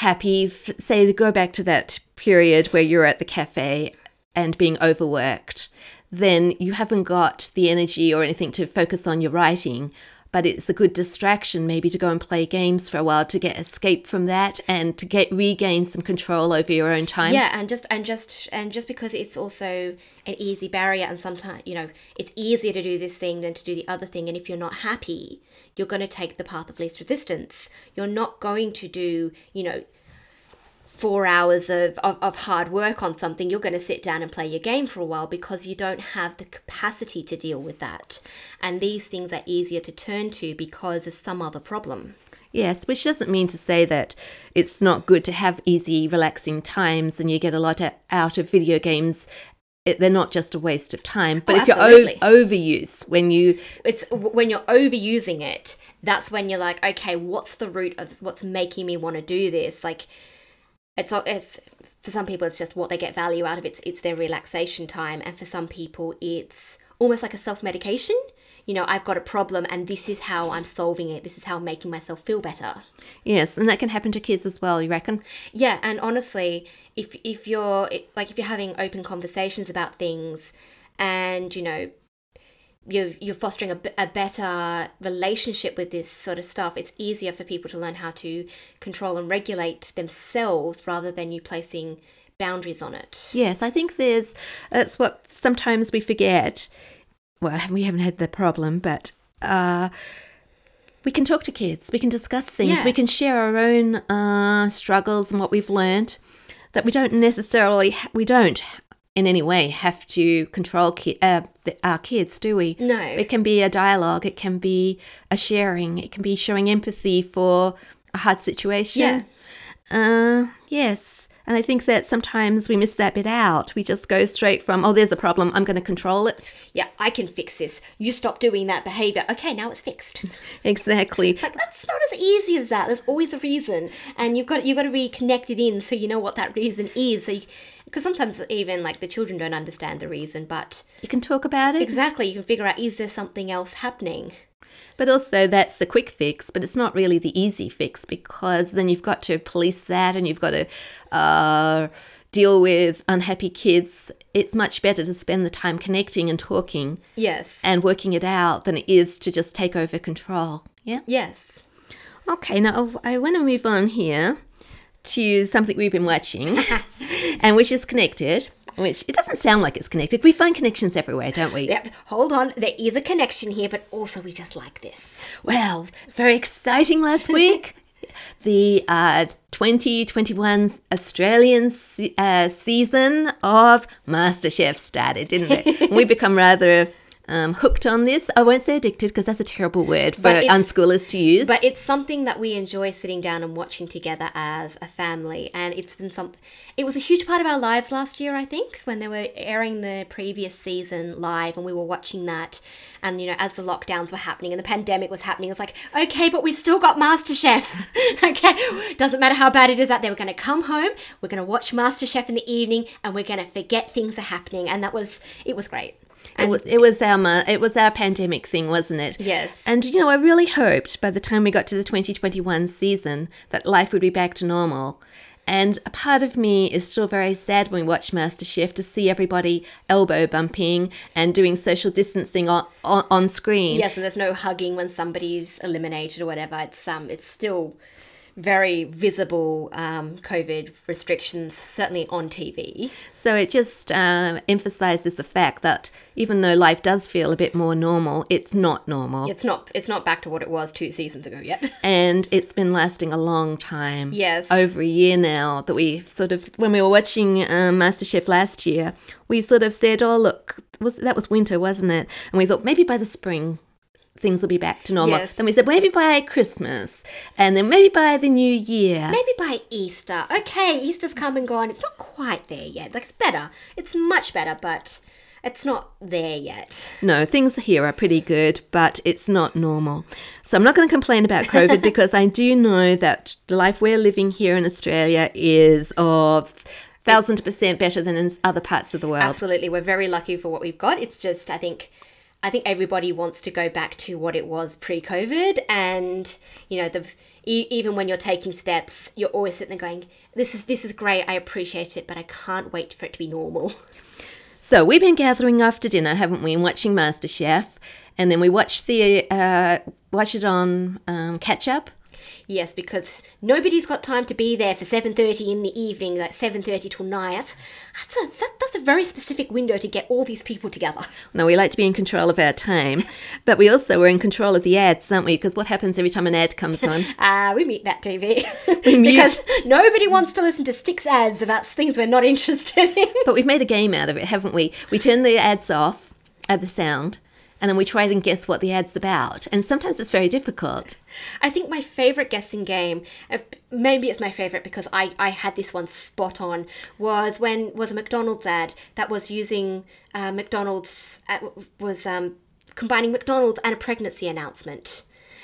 happy, f- say, go back to that period where you're at the cafe and being overworked, then you haven't got the energy or anything to focus on your writing. But it's a good distraction maybe to go and play games for a while to get escape from that and to get regain some control over your own time. Yeah, and just and just and just because it's also an easy barrier and sometimes, you know, it's easier to do this thing than to do the other thing and if you're not happy, you're going to take the path of least resistance. You're not going to do, you know, four hours of, of, of, hard work on something, you're going to sit down and play your game for a while because you don't have the capacity to deal with that. And these things are easier to turn to because of some other problem. Yes, which doesn't mean to say that it's not good to have easy, relaxing times and you get a lot out of video games. they're not just a waste of time, but oh, if you're o- overuse, when you it's when you're overusing it, that's when you're like, okay, what's the root of what's making me want to do this? Like, it's, it's for some people it's just what they get value out of it. It's, it's their relaxation time, and for some people it's almost like a self medication. You know, I've got a problem, and this is how I'm solving it. This is how I'm making myself feel better. Yes, and that can happen to kids as well. You reckon? Yeah, and honestly, if if you're like if you're having open conversations about things, and you know you're you're fostering a, a better relationship with this sort of stuff it's easier for people to learn how to control and regulate themselves rather than you placing boundaries on it yes i think there's that's what sometimes we forget well we haven't had the problem but uh we can talk to kids we can discuss things yeah. we can share our own uh struggles and what we've learned that we don't necessarily we don't in any way have to control ki- uh, the, our kids, do we? No. It can be a dialogue, it can be a sharing, it can be showing empathy for a hard situation. Yeah. Uh, yes. And I think that sometimes we miss that bit out. We just go straight from, oh, there's a problem. I'm going to control it. Yeah, I can fix this. You stop doing that behavior. Okay, now it's fixed. exactly. It's like that's not as easy as that. There's always a reason, and you've got you've got to be connected in so you know what that reason is. So you, because sometimes even like the children don't understand the reason, but you can talk about it. Exactly, you can figure out is there something else happening. But also, that's the quick fix, but it's not really the easy fix because then you've got to police that and you've got to uh, deal with unhappy kids. It's much better to spend the time connecting and talking. Yes. And working it out than it is to just take over control. Yeah? Yes. Okay, now I want to move on here to something we've been watching and which is connected which it doesn't sound like it's connected. We find connections everywhere, don't we? Yep. Hold on, there is a connection here, but also we just like this. Well, very exciting last week. the uh, 2021 Australian uh, season of MasterChef started, didn't it? we become rather um, hooked on this. I won't say addicted because that's a terrible word for unschoolers to use. But it's something that we enjoy sitting down and watching together as a family, and it's been something. It was a huge part of our lives last year, I think, when they were airing the previous season live, and we were watching that. And you know, as the lockdowns were happening and the pandemic was happening, it's like, okay, but we still got MasterChef. okay, doesn't matter how bad it is out there. We're going to come home. We're going to watch MasterChef in the evening, and we're going to forget things are happening. And that was it was great. It was, it was our it was our pandemic thing, wasn't it? Yes. And you know, I really hoped by the time we got to the 2021 season that life would be back to normal. And a part of me is still very sad when we watch MasterChef to see everybody elbow bumping and doing social distancing on, on, on screen. Yes, and there's no hugging when somebody's eliminated or whatever. It's um, it's still very visible um, COVID restrictions, certainly on TV. So it just uh, emphasizes the fact that even though life does feel a bit more normal, it's not normal. It's not. It's not back to what it was two seasons ago yet. and it's been lasting a long time. Yes, over a year now. That we sort of, when we were watching um, MasterChef last year, we sort of said, "Oh, look, was that was winter, wasn't it?" And we thought maybe by the spring things will be back to normal. Yes. Then we said maybe by Christmas, and then maybe by the new year. Maybe by Easter. Okay, Easter's come and gone. It's not quite there yet. Like it's better. It's much better, but it's not there yet. No, things here are pretty good, but it's not normal. So I'm not going to complain about COVID because I do know that the life we're living here in Australia is of thousand percent better than in other parts of the world. Absolutely, we're very lucky for what we've got. It's just I think I think everybody wants to go back to what it was pre-COVID, and you know, the even when you're taking steps, you're always sitting there going, "This is this is great. I appreciate it, but I can't wait for it to be normal." So we've been gathering after dinner, haven't we, and watching MasterChef. and then we watch the uh, it on um, catch up. Yes, because nobody's got time to be there for seven thirty in the evening, like seven thirty till nine. That's that's a that, that's a very specific window to get all these people together. Now we like to be in control of our time, but we also are in control of the ads, aren't we? Because what happens every time an ad comes on? Uh, we mute that TV because nobody wants to listen to six ads about things we're not interested in. but we've made a game out of it, haven't we? We turn the ads off at the sound, and then we try and guess what the ad's about. And sometimes it's very difficult. I think my favorite guessing game, uh, maybe it's my favorite because I, I had this one spot on, was when was a McDonald's ad that was using uh, McDonald's uh, was um, combining McDonald's and a pregnancy announcement.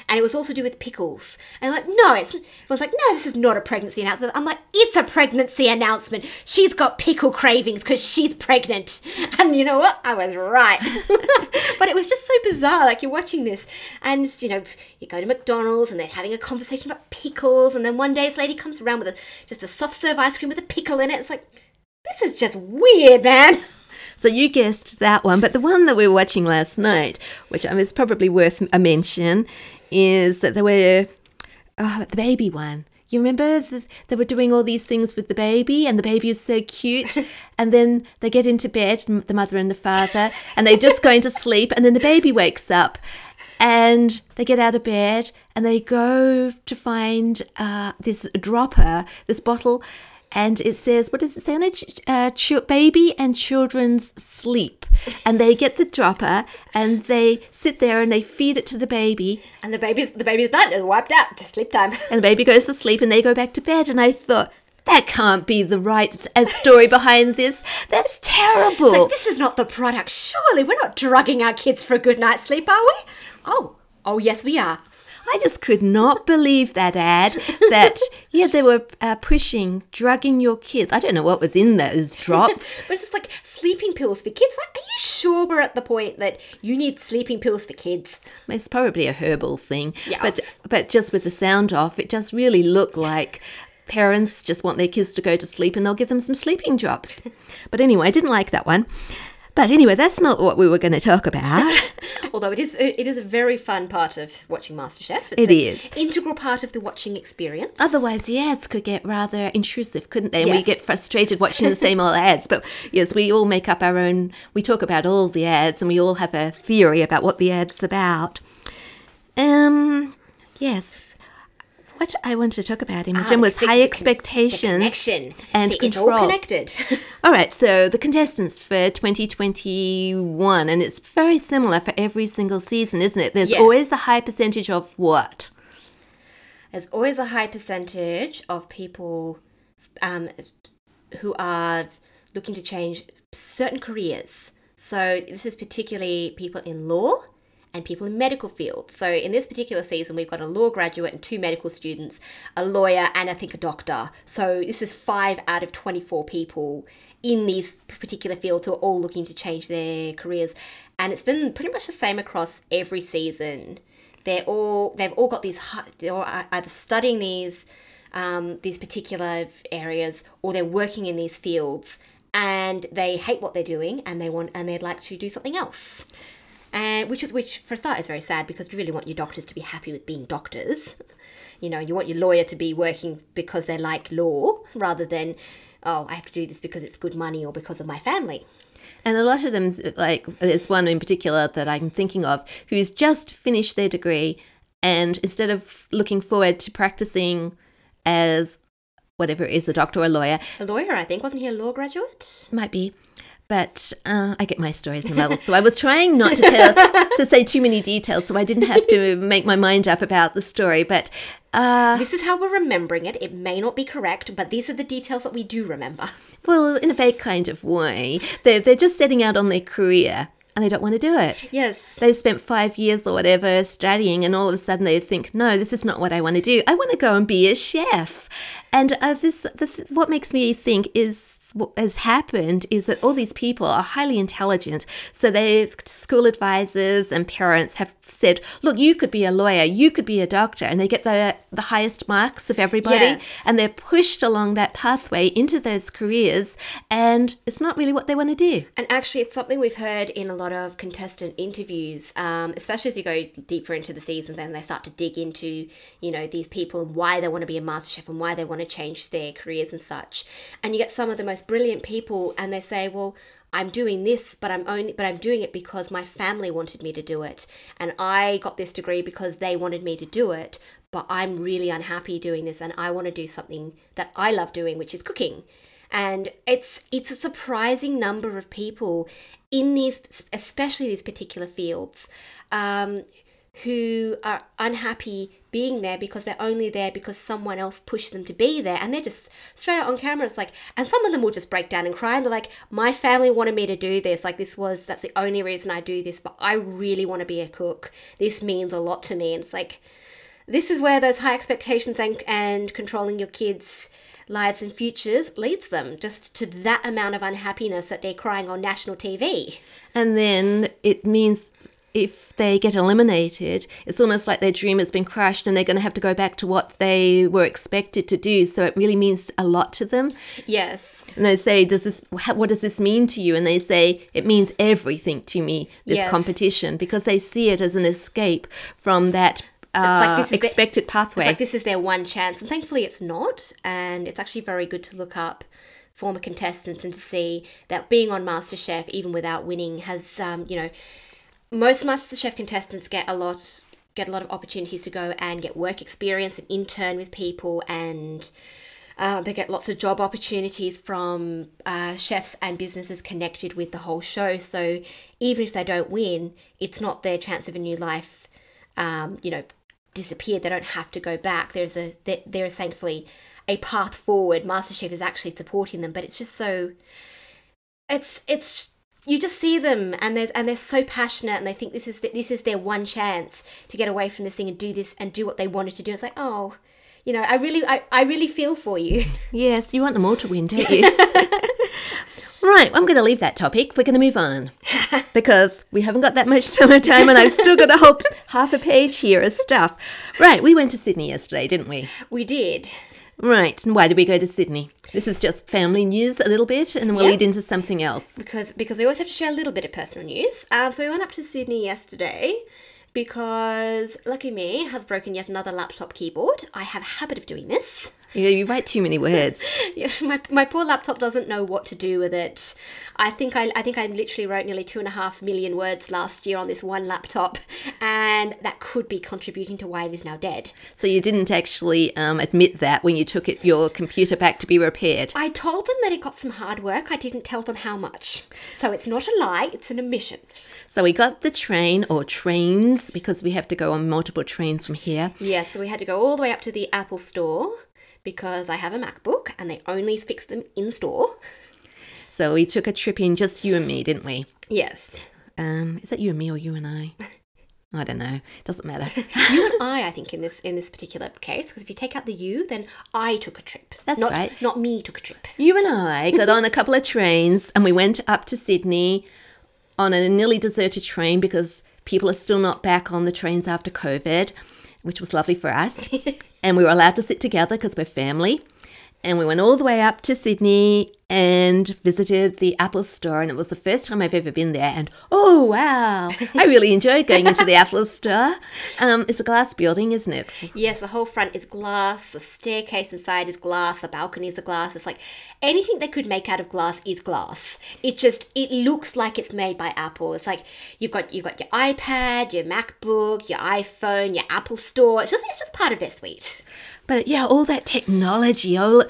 And it was also to do with pickles. And I'm like, no, it's. Everyone's like, no, this is not a pregnancy announcement. I'm like, it's a pregnancy announcement. She's got pickle cravings because she's pregnant. And you know what? I was right. but it was just so bizarre. Like you're watching this, and you know, you go to McDonald's and they're having a conversation about pickles, and then one day this lady comes around with a, just a soft serve ice cream with a pickle in it. It's like, this is just weird, man. So you guessed that one, but the one that we were watching last night, which is probably worth a mention, is that there were oh, the baby one. You remember the, they were doing all these things with the baby, and the baby is so cute. and then they get into bed, the mother and the father, and they're just going to sleep. And then the baby wakes up, and they get out of bed, and they go to find uh, this dropper, this bottle, and it says, what does it say on it? Uh, ch- baby and children's sleep. And they get the dropper and they sit there and they feed it to the baby. And the baby's the baby's done, it's wiped out to sleep time. And the baby goes to sleep and they go back to bed. And I thought, that can't be the right story behind this. That's terrible. Like, this is not the product. Surely we're not drugging our kids for a good night's sleep, are we? Oh, oh yes, we are. I just could not believe that ad that, yeah, they were uh, pushing, drugging your kids. I don't know what was in those drops. but it's just like sleeping pills for kids. Like, are you sure we're at the point that you need sleeping pills for kids? It's probably a herbal thing. Yeah. But, but just with the sound off, it just really looked like parents just want their kids to go to sleep and they'll give them some sleeping drops. But anyway, I didn't like that one. But anyway, that's not what we were going to talk about. Although it is, it is a very fun part of watching MasterChef. It's It an is. integral part of the watching experience. Otherwise, the ads could get rather intrusive, couldn't they? And we get frustrated watching the same old ads. But yes, we all make up our own, we talk about all the ads and we all have a theory about what the ad's about. Um, yes. What I wanted to talk about, Imogen, Ah, was high con- expectations. Connection and See, It's all control. connected. All right, so the contestants for 2021, and it's very similar for every single season, isn't it? There's Yes. always a high percentage of what? There's always a high percentage of people um, who are looking to change certain careers. So this is particularly people in law and people in medical fields. So in this particular season, we've got a law graduate and two medical students, a lawyer, and I think a doctor. So this is five out of 24 people in these particular fields who are all looking to change their careers. And it's been pretty much the same across every season they're all they've all got these they're either studying these um, these particular areas or they're working in these fields and they hate what they're doing and they want and they'd like to do something else and which is which for a start is very sad because you really want your doctors to be happy with being doctors. You know you want your lawyer to be working because they like law rather than oh i have to do this because it's good money or because of my family. And a lot of them, like there's one in particular that I'm thinking of, who's just finished their degree, and instead of looking forward to practicing as whatever it is, a doctor or a lawyer, a lawyer i think. Wasn't he a law graduate? Might be. But uh, I get my stories muddled, so I was trying not to tell to say too many details, so I didn't have to make my mind up about the story. But uh, This is how we're remembering it. It may not be correct, but these are the details that we do remember. well, in a vague kind of way, they're they're just setting out on their career, and they don't want to do it. Yes. they've spent five years or whatever studying, and all of a sudden they think, no, this is not what I want to do. I want to go and be a chef. And uh, this, this, what makes me think is what has happened is that all these people are highly intelligent. So they school advisors and parents have said, "Look, you could be a lawyer, you could be a doctor," and they get the the highest marks of everybody, Yes. and they're pushed along that pathway into those careers, and it's not really what they want to do. And actually, it's something we've heard in a lot of contestant interviews, um, especially as you go deeper into the season. Then they start to dig into, you know, these people and why they want to be a master chef and why they want to change their careers and such. And you get some of the most brilliant people, and they say, "Well, I'm doing this, but I'm only, but I'm doing it because my family wanted me to do it, and I got this degree because they wanted me to do it." But I'm really unhappy doing this, and I want to do something that I love doing, which is cooking and it's it's a surprising number of people in these especially these particular fields um, who are unhappy being there because they're only there because someone else pushed them to be there. And they're just straight out on camera it's like and some of them will just break down and cry and they're like my family wanted me to do this. Like this was that's the only reason i do this but i really want to be a cook. This means a lot to me. And it's like this is where those high expectations and, and controlling your kids' lives and futures leads them just to that amount of unhappiness that they're crying on national TV. And then it means if they get eliminated, it's almost like their dream has been crushed and they're going to have to go back to what they were expected to do. So it really means a lot to them. Yes. And they say, "Does this? What does this mean to you?" And they say, "It means everything to me. This Yes. competition, because they see it as an escape from that uh, like this is expected pathway." It's like this is their one chance, and thankfully it's not. And it's actually very good to look up former contestants and to see that being on MasterChef, even without winning, has um, you know most MasterChef contestants get a lot get a lot of opportunities to go and get work experience and intern with people and. Uh, they get lots of job opportunities from uh, chefs and businesses connected with the whole show. So even if they don't win, it's not their chance of a new life um, you know, disappeared. They don't have to go back. There's a there, there is thankfully a path forward. MasterChef is actually supporting them, but it's just so it's it's you just see them and they're and they're so passionate and they think this is this is their one chance to get away from this thing and do this and do what they wanted to do. It's like oh. You know, I really, I, I really feel for you. Yes, you want them all to win, don't you? right, I'm going to leave that topic. We're going to move on because we haven't got that much time, time and I've still got a whole half a page here of stuff. Right, we went to Sydney yesterday, didn't we? We did. Right, and why did we go to Sydney? This is just family news a little bit and we'll Yep. lead into something else. because because we always have to share a little bit of personal news. Um, so we went up to Sydney yesterday because lucky me has broken yet another laptop keyboard. I have a habit of doing this. You, you write too many words. Yeah, my, my poor laptop doesn't know what to do with it. I think I, I think I literally wrote nearly two and a half million words last year on this one laptop, and that could be contributing to why it is now dead. So you didn't actually um, admit that when you took it, your computer back to be repaired. I told them that it got some hard work. I didn't tell them how much. So it's not a lie, it's an omission. So we got the train or trains because we have to go on multiple trains from here. Yes, so we had to go all the way up to the Apple store because I have a MacBook and they only fix them in store. So we took a trip in, just you and me, didn't we? Yes. Um, is that you and me or you and I? I don't know. Doesn't matter. You and I, I think, in this in this particular case, because if you take out the you, then I took a trip. That's not, right. Not me took a trip. You and I got on a couple of trains and we went up to Sydney on a nearly deserted train because people are still not back on the trains after COVID, which was lovely for us. and we were allowed to sit together because we're family. And we went all the way up to Sydney and visited the Apple store. And it was the first time I've ever been there. And oh, wow, I really enjoyed going into the Apple store. Um, it's a glass building, isn't it? Yes, the whole front is glass. The staircase inside is glass. The balconies are glass. It's like anything they could make out of glass is glass. It just it looks like it's made by Apple. It's like you've got you've got your iPad, your MacBook, your iPhone, your Apple Store. It's just it's just part of their suite. But yeah, all that technology, all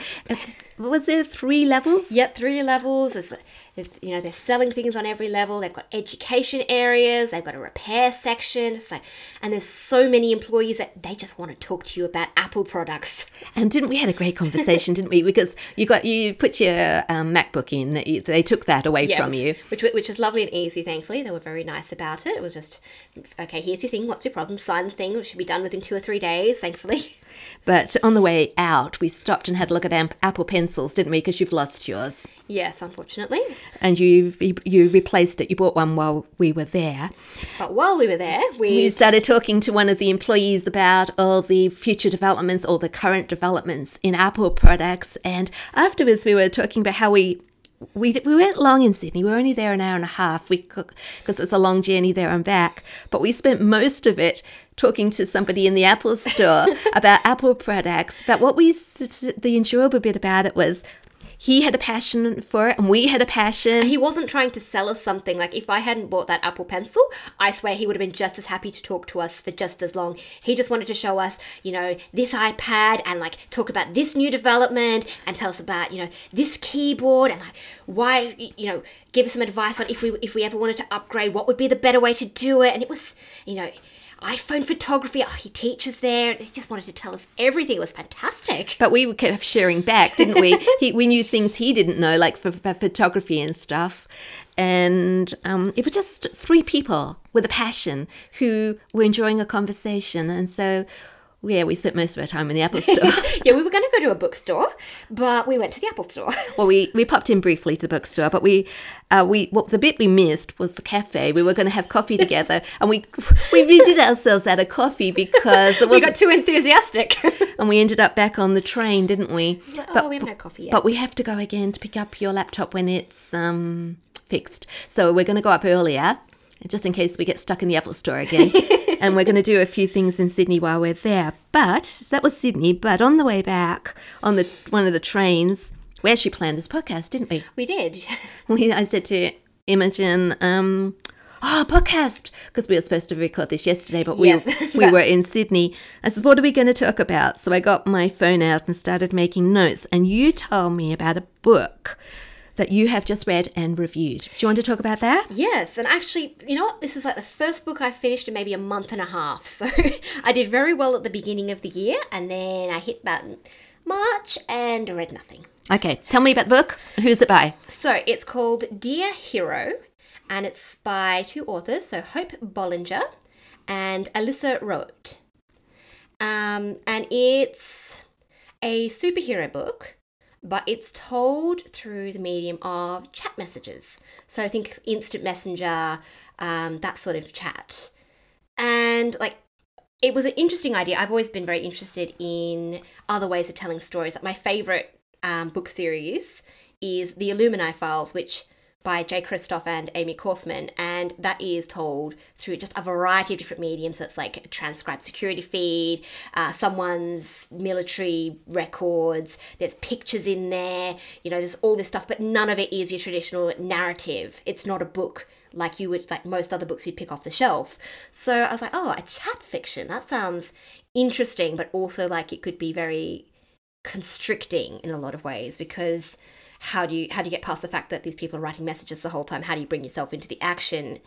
was there three levels? Yep, three levels. There's, there's, you know, they're selling things on every level. They've got education areas. They've got a repair section. It's like, and there's so many employees that they just want to talk to you about Apple products. And didn't we had a great conversation, didn't we? Because you got you put your um, MacBook in, that you- they took that away Yeah, from you. which which is lovely and easy. Thankfully, they were very nice about it. It was just, okay, here's your thing. What's your problem? Sign the thing. It should be done within two or three days. Thankfully. But on the way out, we stopped and had a look at Amp- Apple pencils, didn't we? Because you've lost yours Yes, unfortunately. and you you replaced it. You bought one while we were there. But while we were there, we, We started talking to one of the employees about all the future developments, all the current developments in Apple products, and afterwards we were talking about how we. We, we weren't long in Sydney. We were only there an hour and a half. We because it's a long journey there and back. But we spent most of it talking to somebody in the Apple store about Apple products. But what we the enjoyable bit about it was he had a passion for it, and we had a passion. he wasn't trying to sell us something. Like if I hadn't bought that Apple Pencil, I swear he would have been just as happy to talk to us for just as long. He just wanted to show us, you know, this iPad and like talk about this new development and tell us about, you know, this keyboard and like why, you know, give us some advice on if we if we ever wanted to upgrade, what would be the better way to do it. And it was, you know, iPhone photography. Oh, he teaches there. He just wanted to tell us everything. It was fantastic. But we kept sharing back, didn't we? he, we knew things he didn't know, like for, for photography and stuff. And um, it was just three people with a passion who were enjoying a conversation. And so, yeah, we spent most of our time in the Apple store. yeah, we were going to go to a bookstore, but we went to the Apple store. well, we, we popped in briefly to the bookstore, but we uh, we well, the bit we missed was the cafe. We were going to have coffee together, and we we redid ourselves out of coffee because we got too enthusiastic. and we ended up back on the train, didn't we? oh, we haven't had coffee yet. But we have to go again to pick up your laptop when it's um, fixed. So we're going to go up earlier, just in case we get stuck in the Apple Store again. and we're going to do a few things in Sydney while we're there. But so that was Sydney. But on the way back, on the one of the trains, we actually planned this podcast, didn't we? we did. we I said to Imogen, um, oh, podcast, because we were supposed to record this yesterday, but we, Yes. we were in Sydney. I said, what are we going to talk about? So I got my phone out and started making notes, and you told me about a book that you have just read and reviewed. Do you want to talk about that? Yes, and actually, you know what? This is like the first book I finished in maybe a month and a half. So I did very well at the beginning of the year, and then I hit about March and read nothing. Okay, tell me about the book. Who's it by? So it's called Dear Hero, and it's by two authors, so Hope Bolinger and Alyssa Roat. Um, and it's a superhero book, but it's told through the medium of chat messages. So I think instant messenger, um, that sort of chat. And like, it was an interesting idea. I've always been very interested in other ways of telling stories. Like my favorite um, book series is The Illuminae Files, which by Jay Kristoff and Amie Kaufman, and that is told through just a variety of different mediums. So it's like a transcribed security feed, uh, someone's military records. There's pictures in there. You know, there's all this stuff, but none of it is your traditional narrative. It's not a book like you would like most other books you'd pick off the shelf. So I was like, oh, a chat fiction. That sounds interesting, but also like it could be very constricting in a lot of ways because how do you how do you get past the fact that these people are writing messages the whole time? How do you bring yourself into the action?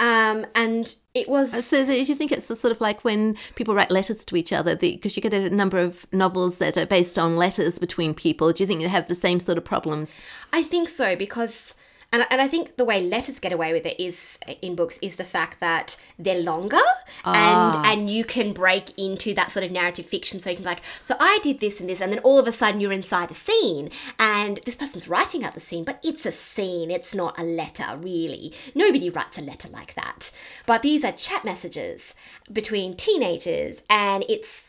Um, and it was So do you think it's sort of like when people write letters to each other, because you get a number of novels that are based on letters between people. Do you think they have the same sort of problems? I think so because and, and I think the way letters get away with it is in books is the fact that they're longer and ah. and you can break into that sort of narrative fiction. So you can be like so I did this and this and then all of a sudden you're inside a scene and this person's writing out the scene but it's a scene. It's not a letter really. Nobody writes a letter like that. But these are chat messages between teenagers and it's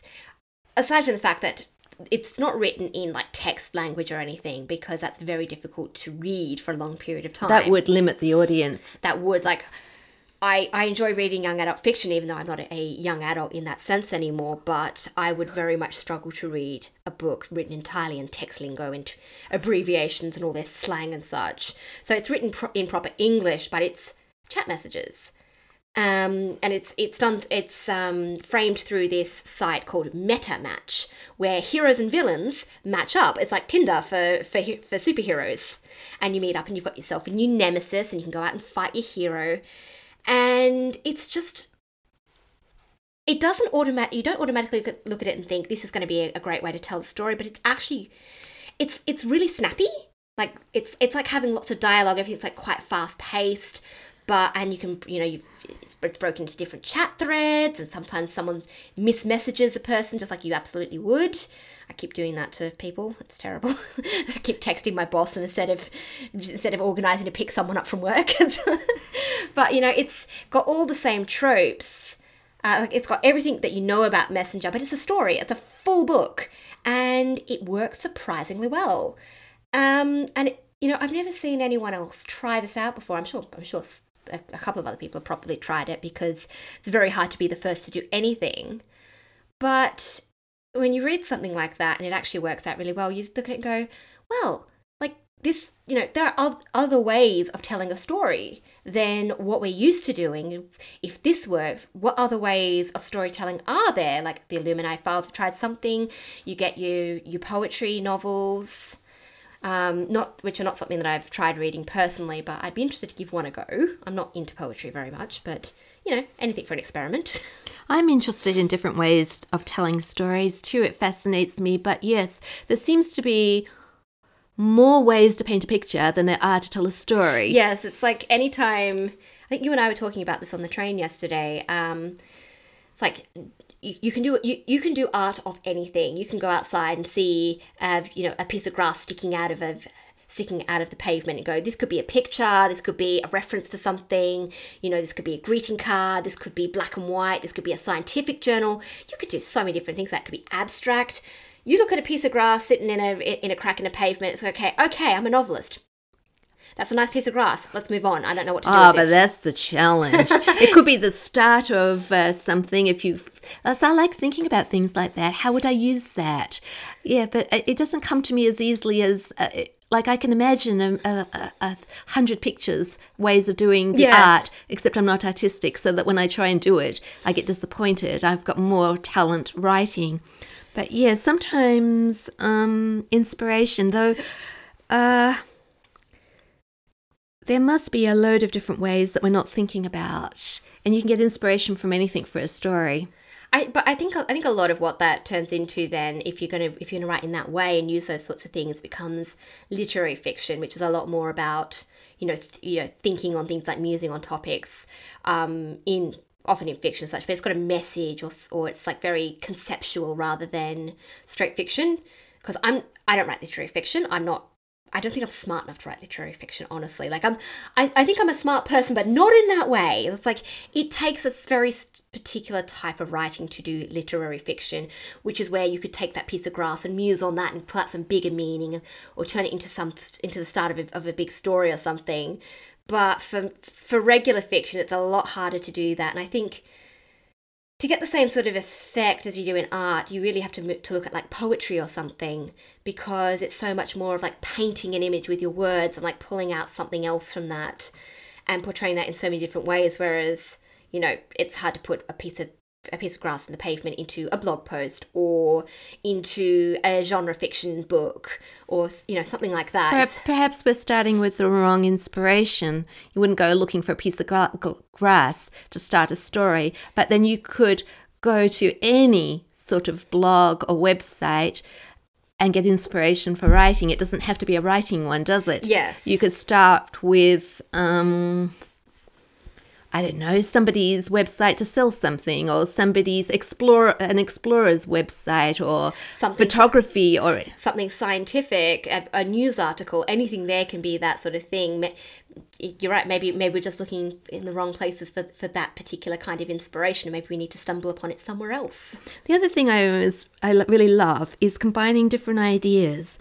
aside from the fact that it's not written in like text language or anything because that's very difficult to read for a long period of time. That would limit the audience. that would like I, I enjoy reading young adult fiction even though I'm not a young adult in that sense anymore, but I would very much struggle to read a book written entirely in text lingo and abbreviations and all their slang and such. So it's written pro- in proper English, but it's chat messages um, and it's it's done it's um, framed through this site called Meta Match, where heroes and villains match up. It's like Tinder for for for superheroes, and you meet up and you've got yourself a new nemesis, and you can go out and fight your hero, and it's just. It doesn't automatic. You don't automatically look at, it and think this is going to be a, great way to tell the story, but it's actually, it's it's really snappy. Like it's it's like having lots of dialogue. Everything's like quite fast paced, but and you can you know you it's broken into different chat threads, and sometimes someone mismessages a person just like you absolutely would. I keep doing that to people. It's terrible. I keep texting my boss and instead of instead of organizing to pick someone up from work. but you know, it's got all the same tropes. Uh, like it's got everything that you know about Messenger, but it's a story. It's a full book, and it works surprisingly well. Um, and it, you know, I've never seen anyone else try this out before. I'm sure. I'm sure a, a couple of other people have probably tried it because it's very hard to be the first to do anything. But when you read something like that and it actually works out really well, you look at it and go, well, like this, you know, there are other ways of telling a story than what we're used to doing. If this works, what other ways of storytelling are there? Like the Illuminae Files have tried something. You get your your poetry novels, um, not which are not something that I've tried reading personally, but I'd be interested to give one a go. I'm not into poetry very much, but you know, anything for an experiment. I'm interested in different ways of telling stories too. It fascinates me. But yes, there seems to be more ways to paint a picture than there are to tell a story. Yes, it's like anytime. I think you and I were talking about this on the train yesterday. Um, it's like you, you can do you, you can do art of anything. You can go outside and see, uh, you know, a piece of grass sticking out of a sticking out of the pavement and go, this could be a picture, this could be a reference for something, you know, this could be a greeting card, this could be black and white, this could be a scientific journal. You could do so many different things. That could be abstract. You look at a piece of grass sitting in a in a crack in a pavement. It's okay. Okay, I'm a novelist. That's a nice piece of grass. Let's move on. I don't know what to do. Oh, but this. that's the challenge. it could be the start of uh, something. If you, so I like thinking about things like that. How would I use that? Yeah, but it it doesn't come to me as easily as. Uh, like I can imagine a, a, a hundred pictures, ways of doing the Yes. art, except I'm not artistic, so that when I try and do it, I get disappointed. I've got more talent writing, but yeah, sometimes um, inspiration though. Uh, there must be a load of different ways that we're not thinking about, and you can get inspiration from anything for a story. I, but I think I think a lot of what that turns into then, if you're gonna if you're gonna write in that way and use those sorts of things, becomes literary fiction, which is a lot more about you know th- you know thinking on things like musing on topics, um, in often in fiction such. But it's got a message or or it's like very conceptual rather than straight fiction. Because I'm I don't write literary fiction. I'm not I don't think I'm smart enough to write literary fiction, honestly. Like I'm, I, I think I'm a smart person, but not in that way. It's like it takes a very particular type of writing to do literary fiction, which is where you could take that piece of grass and muse on that and pull out some bigger meaning, or turn it into some into the start of a, of a big story or something. But for for regular fiction, it's a lot harder to do that, and I think to get the same sort of effect as you do in art, you really have to to look at like poetry or something because it's so much more of like painting an image with your words and like pulling out something else from that and portraying that in so many different ways. Whereas you know it's hard to put a piece of a piece of grass in the pavement into a blog post or into a genre fiction book or you know something like that. Perhaps, perhaps we're starting with the wrong inspiration. You wouldn't go looking for a piece of gra- grass to start a story, but then you could go to any sort of blog or website and get inspiration for writing. It doesn't have to be a writing one, does it? Yes. You could start with, um, I don't know, somebody's website to sell something, or somebody's explore an explorer's website, or Something- photography, or something scientific, a, a news article, anything there can be that sort of thing. You're right. Maybe maybe we're just looking in the wrong places for, for that particular kind of inspiration, maybe we need to stumble upon it somewhere else. The other thing I was I really love is combining different ideas.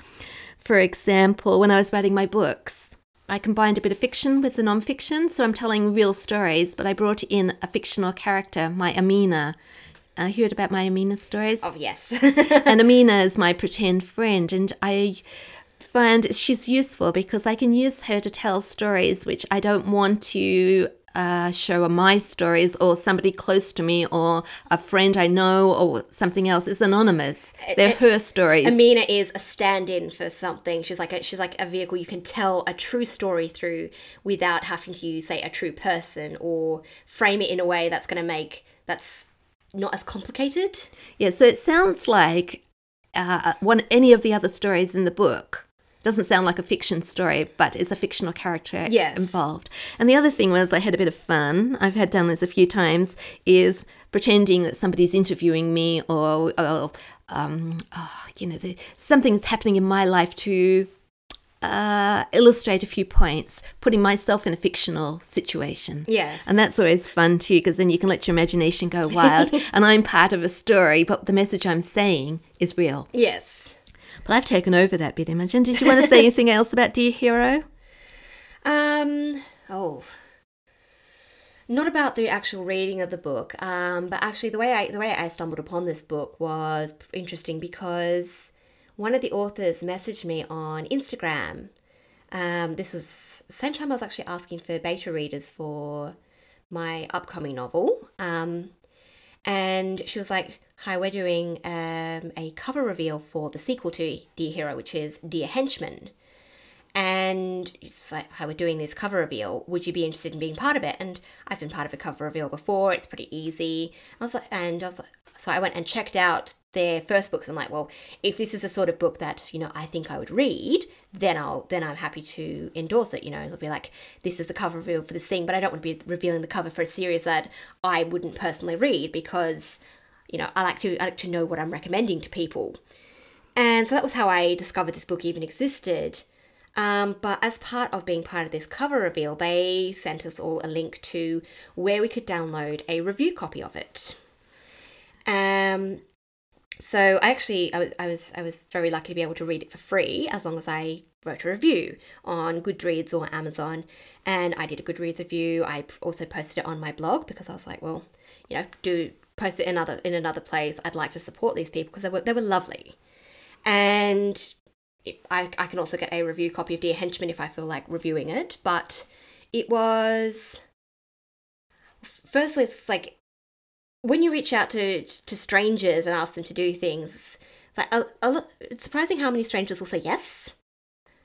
For example, when I was writing my books, I combined a bit of fiction with the non-fiction, so I'm telling real stories, but I brought in a fictional character, my Amina. Uh, heard about my Amina stories? Oh yes, and Amina is my pretend friend, and I find she's useful because I can use her to tell stories which I don't want to uh, show are my stories or somebody close to me or a friend I know or something else. It's anonymous. They're her stories. Amina is a stand-in for something. She's like a, she's like a vehicle you can tell a true story through without having to use, say, a true person or frame it in a way that's going to make that's not as complicated. yeah, so it sounds like uh, one any of the other stories in the book. Doesn't sound like a fiction story, but it's a fictional character Yes. involved. And the other thing was I had a bit of fun. I've had done this a few times. Is pretending that somebody's interviewing me or, or um, oh, you know, the, something's happening in my life to uh, illustrate a few points, putting myself in a fictional situation. Yes. And that's always fun too, because then you can let your imagination go wild. and I'm part of a story, but the message I'm saying is real. yes. But I've taken over that bit, Imogen. Did you want to say anything else about Dear Hero? Um. Oh. Not about the actual reading of the book, um, but actually the way I the way I stumbled upon this book was interesting because one of the authors messaged me on Instagram. Um, this was same time I was actually asking for beta readers for my upcoming novel. Um, and she was like, "Hi, we're doing um, a cover reveal for the sequel to Dear Hero, which is Dear Henchman." And it's like, "Hi, we're doing this cover reveal. Would you be interested in being part of it?" And I've been part of a cover reveal before. It's pretty easy. I was like, and I was like, so I went and checked out their first books. I'm like, well, if this is the sort of book that you know I think I would read, then I'll then I'm happy to endorse it. You know, it'll be like this is the cover reveal for this thing, but I don't want to be revealing the cover for a series that I wouldn't personally read because you know I like to I like to know what I'm recommending to people. And so that was how I discovered this book even existed. Um, but as part of being part of this cover reveal, they sent us all a link to where we could download a review copy of it. Um, so I actually I was I was I was very lucky to be able to read it for free as long as I wrote a review on Goodreads or Amazon, and I did a Goodreads review. I also posted it on my blog because I was like, well, you know, do post it in another in another place. I'd like to support these people because they were they were lovely, and I I can also get a review copy of Dear Henchman if I feel like reviewing it. But it was firstly it's like when you reach out to to strangers and ask them to do things, it's like a, a, it's surprising how many strangers will say yes.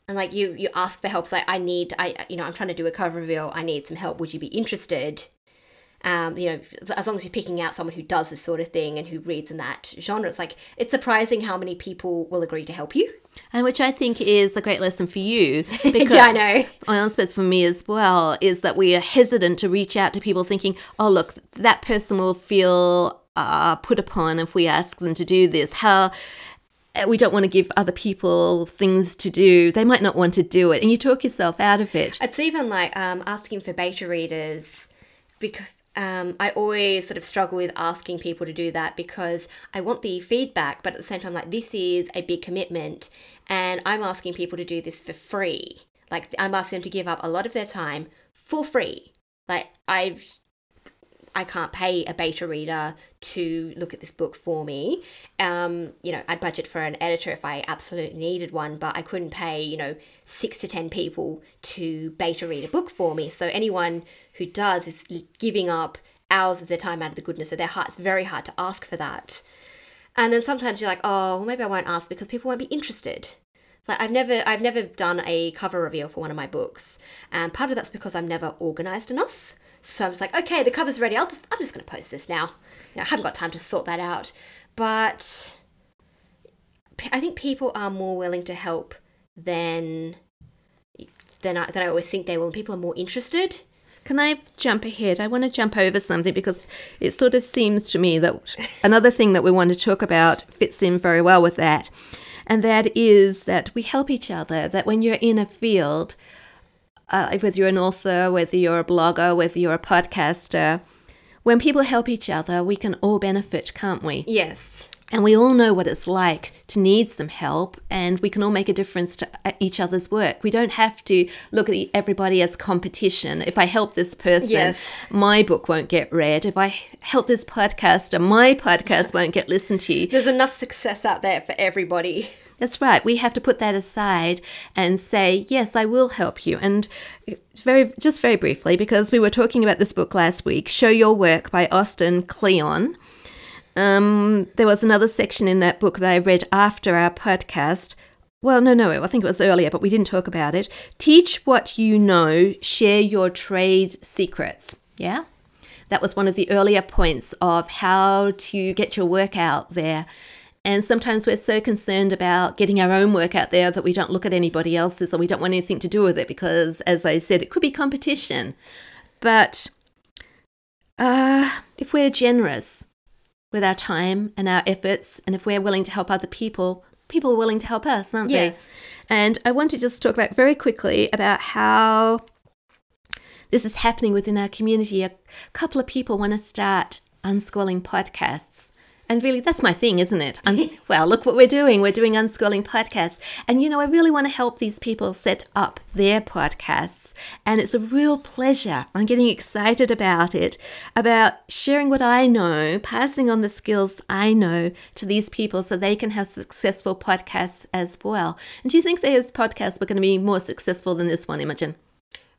And like you, you ask for help. It's like I need, I you know, I'm trying to do a cover reveal. I need some help. Would you be interested? Um, you know, as long as you're picking out someone who does this sort of thing and who reads in that genre, it's like it's surprising how many people will agree to help you. And which I think is a great lesson for you. Because, yeah, I know. Well, I suppose for me as well, is that we are hesitant to reach out to people thinking, oh, look, that person will feel uh, put upon if we ask them to do this. How we don't want to give other people things to do. They might not want to do it. And you talk yourself out of it. It's even like um, asking for beta readers because um, I always sort of struggle with asking people to do that because I want the feedback, but at the same time, like this is a big commitment, and I'm asking people to do this for free. Like I'm asking them to give up a lot of their time for free. Like I've I can't pay a beta reader to look at this book for me. Um, you know, I'd budget for an editor if I absolutely needed one, but I couldn't pay, you know, six to 10 people to beta read a book for me. So anyone who does is giving up hours of their time out of the goodness of their heart. It's very hard to ask for that. And then sometimes you're like, oh, well, maybe I won't ask because people won't be interested. It's like I've never, I've never done a cover reveal for one of my books, and part of that's because I'm never organized enough. So I was like, okay, the cover's ready. I'll just, I'm just going to post this now. You know, I haven't got time to sort that out. But I think people are more willing to help than than I, than I always think they will. And people are more interested. Can I jump ahead? I want to jump over something because it sort of seems to me that another thing that we want to talk about fits in very well with that. And that is that we help each other, that when you're in a field, uh, whether you're an author, whether you're a blogger, whether you're a podcaster, when people help each other, we can all benefit, can't we? Yes. And we all know what it's like to need some help, and we can all make a difference to uh, each other's work. We don't have to look at everybody as competition. If I help this person, Yes. my book won't get read. If I help this podcaster, my podcast won't get listened to. There's enough success out there for everybody. That's right. We have to put that aside and say, yes, I will help you. And very, just very briefly, because we were talking about this book last week, Show Your Work by Austin Kleon. Um, there was another section in that book that I read after our podcast. Well, no, no, I think it was earlier, but we didn't talk about it. Teach what you know, share your trade secrets. Yeah? That was one of the earlier points of how to get your work out there. And sometimes we're so concerned about getting our own work out there that we don't look at anybody else's or we don't want anything to do with it because, as I said, it could be competition. But uh, if we're generous with our time and our efforts, and if we're willing to help other people, people are willing to help us, aren't Yes. they? And I want to just talk about very quickly about how this is happening within our community. A couple of people want to start unschooling podcasts. And really, that's my thing, isn't it? Un- well, look what we're doing. We're doing unschooling podcasts. And, you know, I really want to help these people set up their podcasts. And it's a real pleasure. I'm getting excited about it, about sharing what I know, passing on the skills I know to these people so they can have successful podcasts as well. And do you think those podcasts were going to be more successful than this one, Imogen?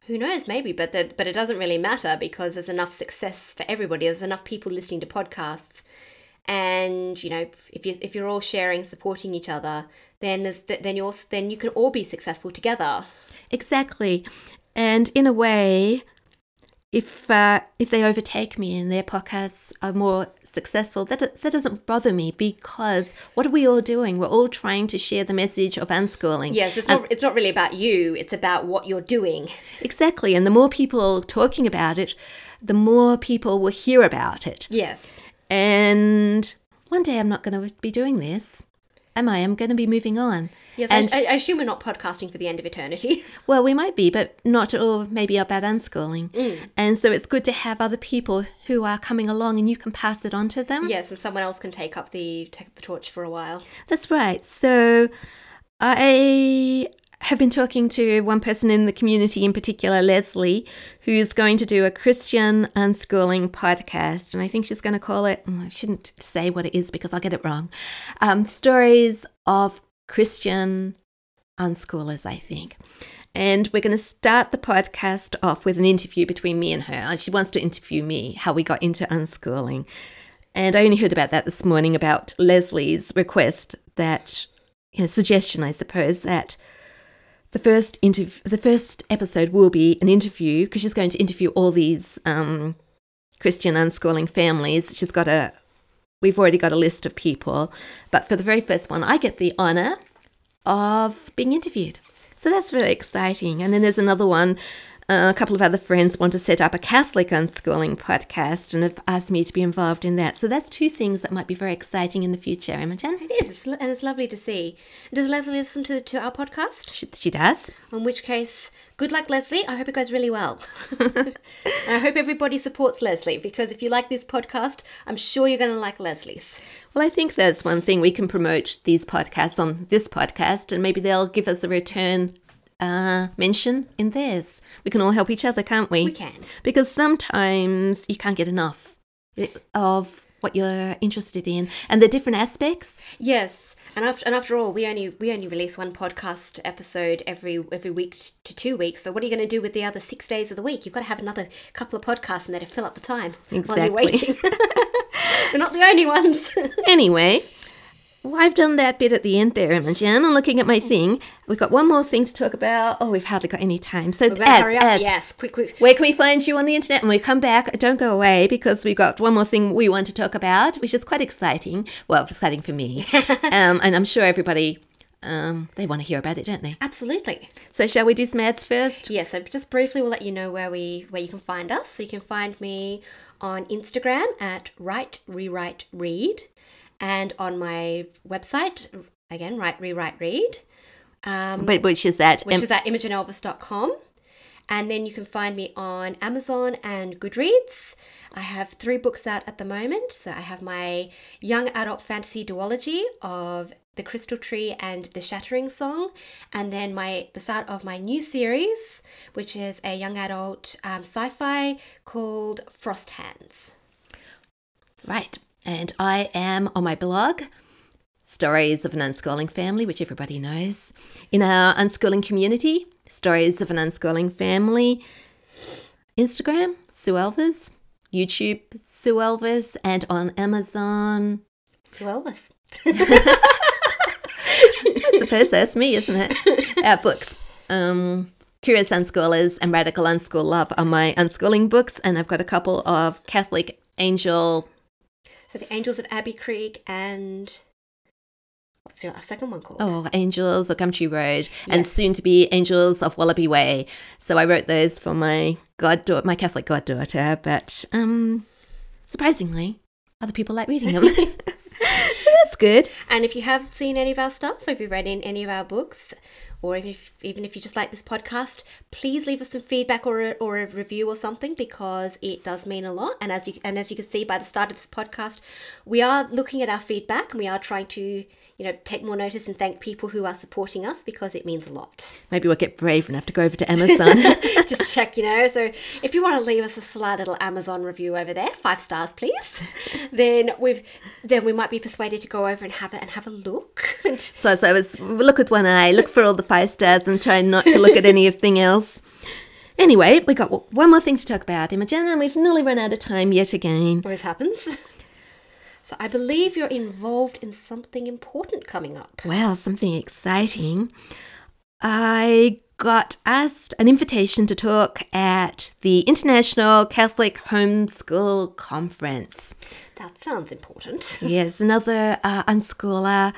Who knows? Maybe, but the, but it doesn't really matter because there's enough success for everybody. There's enough people listening to podcasts, and you know, if you if you're all sharing, supporting each other, then there's then you're then you can all be successful together. Exactly. And in a way, if uh, if they overtake me and their podcasts are more successful, that that doesn't bother me because what are we all doing? We're all trying to share the message of unschooling. Yes, it's not it's not really about you. It's about what you're doing. Exactly. And the more people talking about it, the more people will hear about it. Yes. And one day I'm not going to be doing this. Am I? I'm going to be moving on. Yes, and I, I assume we're not podcasting for the end of eternity. Well, we might be, but not all maybe about unschooling. Mm. And so it's good to have other people who are coming along and you can pass it on to them. yes, and someone else can take up the take up the torch for a while. That's right. So I have been talking to one person in the community, in particular, Leslie, who's going to do a Christian unschooling podcast. And I think she's going to call it, I shouldn't say what it is because I'll get it wrong. Um, stories of Christian unschoolers, I think. And we're going to start the podcast off with an interview between me and her. She wants to interview me, how we got into unschooling. And I only heard about that this morning about Leslie's request that, you know, suggestion, I suppose, that the first interv- the first episode will be an interview because she's going to interview all these um, Christian unschooling families. She's got a, we've already got a list of people, but for the very first one, I get the honor of being interviewed. So that's really exciting. And then there's another one. Uh, a couple of other friends want to set up a Catholic unschooling podcast and have asked me to be involved in that. So that's two things that might be very exciting in the future, Imogen. It is, and it's lovely to see. Does Leslie listen to, to our podcast? She, she does. In which case, good luck, Leslie. I hope it goes really well. I hope everybody supports Leslie because if you like this podcast, I'm sure you're going to like Leslie's. Well, I think that's one thing we can promote these podcasts on this podcast, and maybe they'll give us a return uh, mention in theirs. We can all help each other, can't we? We can. Because sometimes you can't get enough of what you're interested in and the different aspects. Yes, and after and after all, we only we only release one podcast episode every every week to two weeks. So what are you going to do with the other six days of the week? You've got to have another couple of podcasts in there to fill up the time while you're waiting. We're not the only ones. Anyway, well, I've done that bit at the end there, Imogen. I'm looking at my thing. We've got one more thing to talk about. Oh, we've hardly got any time. So, ads, ads. Yes, quick, quick. Where can we find you on the internet? And we come back. Don't go away because we've got one more thing we want to talk about, which is quite exciting. Well, exciting for me, um, and I'm sure everybody um, they want to hear about it, don't they? Absolutely. So, shall we do some ads first? Yeah, so just briefly we'll let you know where we where you can find us. So you can find me on Instagram at write rewrite read and on my website again write rewrite read um, But which is that? which um, is at imogenelvis.com and then you can find me on Amazon and Goodreads. I have three books out at the moment. So I have my young adult fantasy duology of The Crystal Tree and The Shattering Song, and then my the start of my new series, which is a young adult um, sci-fi called Frost Hands. Right. And I am on my blog, Stories of an Unschooling Family, which everybody knows. In our unschooling community, Stories of an Unschooling Family, Instagram, Sue Elvis, YouTube, Sue Elvis, and on Amazon. Sue Elvis. I suppose that's me, isn't it? Our books. Um, Curious Unschoolers and Radical Unschool Love are my unschooling books, and I've got a couple of Catholic angel So the Angels of Abbey Creek and What's your second one called? Oh, Angels of Gumtree Road, and soon to be Angels of Wallaby Way. So I wrote those for my goddaughter, my Catholic goddaughter, but um, surprisingly, other people like reading them. so that's good. And if you have seen any of our stuff, if you've read in any of our books, or if, even if you just like this podcast, please leave us some feedback or a, or a review or something because it does mean a lot. And as you and as you can see by the start of this podcast, we are looking at our feedback and we are trying to you know take more notice and thank people who are supporting us because it means a lot. Maybe we'll get brave enough to go over to Amazon. just check, you know. So if you want to leave us a sly little Amazon review over there, five stars, please. then we've then we might be persuaded to go over and have it and have a look. so, so it's look with one eye, look for all the five stars, and try not to look at anything else. Anyway, we got one more thing to talk about, Imogen, and we've nearly run out of time yet again. Always happens. So I believe you're involved in something important coming up. Well, something exciting. I got asked an invitation to talk at the International Catholic Homeschool Conference. That sounds important. yes, another uh, unschooler,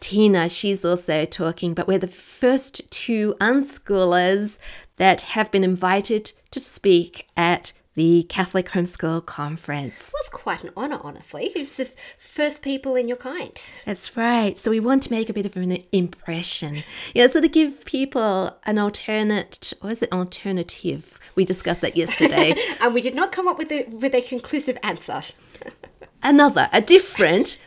Tina, she's also talking, but we're the first two unschoolers that have been invited to speak at the Catholic Homeschool Conference. Well, it's quite an honour, honestly. You're the first people in your kind. That's right. So we want to make a bit of an impression. Yeah, so to give people an alternate, or is it alternative? We discussed that yesterday. and we did not come up with a, with a conclusive answer. Another, a different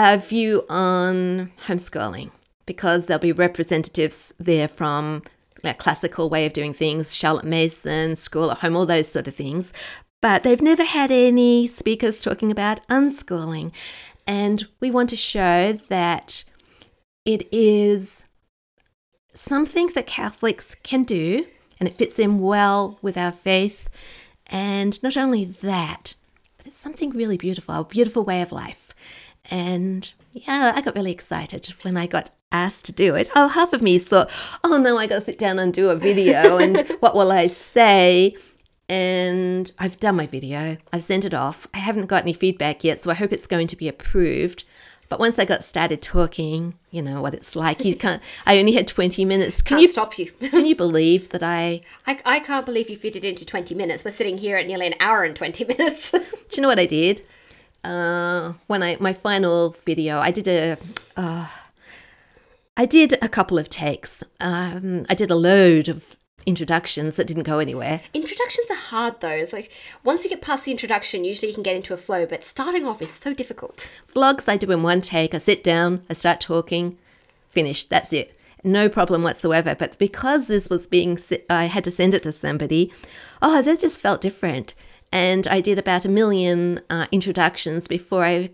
uh, view on homeschooling because there'll be representatives there from a classical way of doing things, Charlotte Mason, school at home, all those sort of things. But they've never had any speakers talking about unschooling. And we want to show that it is something that Catholics can do and it fits in well with our faith. And not only that, but it's something really beautiful, a beautiful way of life. And yeah, I got really excited when I got asked to do it. Oh, half of me thought, oh no, I got to sit down and do a video, and what will I say? And I've done my video, I've sent it off. I haven't got any feedback yet, so I hope it's going to be approved. But once I got started talking, you know what it's like. You can't. I only had twenty minutes. Can can't you stop you? can you believe that I, I? I can't believe you fit it into twenty minutes. We're sitting here at nearly an hour and twenty minutes. do you know what I did? Uh, when I my final video, I did a. Uh, I did a couple of takes. Um, I did a load of introductions that didn't go anywhere. Introductions are hard though. It's like once you get past the introduction, usually you can get into a flow, but starting off is so difficult. Vlogs I do in one take. I sit down, I start talking, finished. That's it. No problem whatsoever. But because this was being, I had to send it to somebody. Oh, that just felt different. And I did about a million uh, introductions before I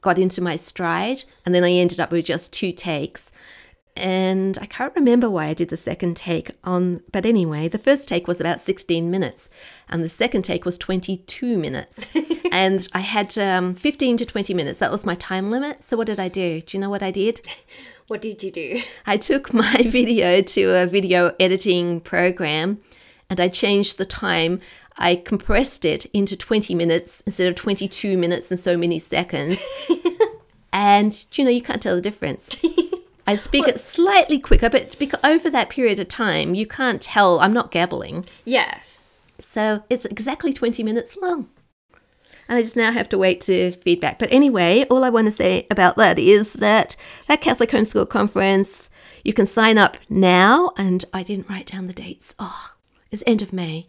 got into my stride, and then I ended up with just two takes and I can't remember why I did the second take on, but anyway, the first take was about 16 minutes, and the second take was 22 minutes. and I had um, 15 to 20 minutes. That was my time limit. So, what did I do? Do you know what I did? What did you do? I took my video to a video editing program and I changed the time. I compressed it into 20 minutes instead of 22 minutes and so many seconds. and, you know, you can't tell the difference. I speak well, it slightly quicker, but over that period of time, you can't tell. I'm not gabbling. Yeah. So it's exactly 20 minutes long. And I just now have to wait to feedback. But anyway, all I want to say about that is that that Catholic Homeschool Conference, you can sign up now. And I didn't write down the dates. Oh, it's end of May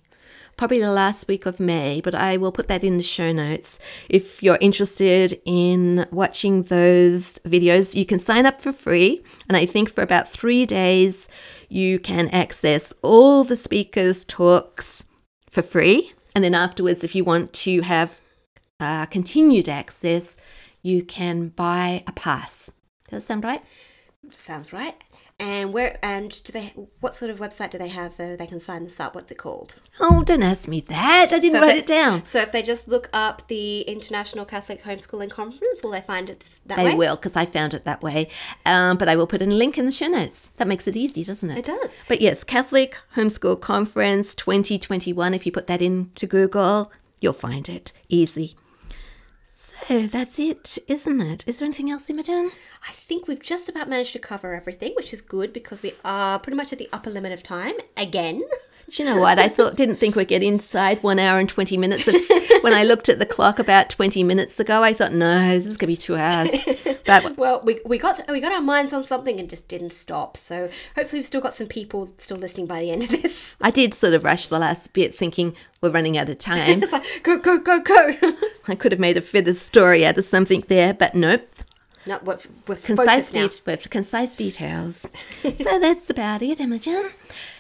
probably the last week of May, but I will put that in the show notes. If you're interested in watching those videos, you can sign up for free. And I think for about three days, you can access all the speakers' talks for free. And then afterwards, if you want to have uh, continued access, you can buy a pass. Does that sound right? Sounds right. And where and do they? What sort of website do they have though? They can sign this up. What's it called? Oh, don't ask me that. I didn't so write they, it down. So if they just look up the International Catholic Homeschooling Conference, will they find it that they way? They will, because I found it that way. Um, but I will put in a link in the show notes. That makes it easy, doesn't it? It does. But yes, Catholic Homeschool Conference 2021. If you put that into Google, you'll find it easy. That's it, isn't it? Is there anything else, Imogen? I think we've just about managed to cover everything, which is good because we are pretty much at the upper limit of time again. Do you know what? I thought didn't think we'd get inside one hour and twenty minutes. Of, when I looked at the clock about twenty minutes ago, I thought, no, this is gonna be two hours. But Well, we, we got we got our minds on something and just didn't stop. So hopefully we've still got some people still listening by the end of this. I did sort of rush the last bit, thinking we're running out of time. Like, go go go go. I could have made a fitter story out of something there, but nope. no, we're, we're Concise, with concise details. so that's about it, Imogen.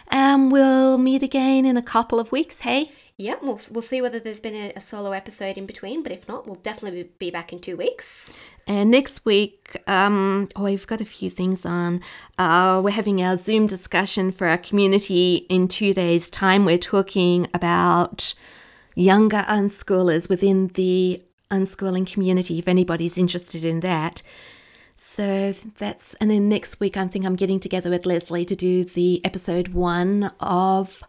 Um, we'll meet again in a couple of weeks. Hey. Yeah, we'll, we'll see whether there's been a, a solo episode in between, but if not, we'll definitely be- be back in two weeks. And next week, um, oh, we've got a few things on. Uh, we're having our Zoom discussion for our community in two days' time. We're talking about younger unschoolers within the unschooling community, if anybody's interested in that. So that's, and then next week, I think I'm getting together with Leslie to do the episode one of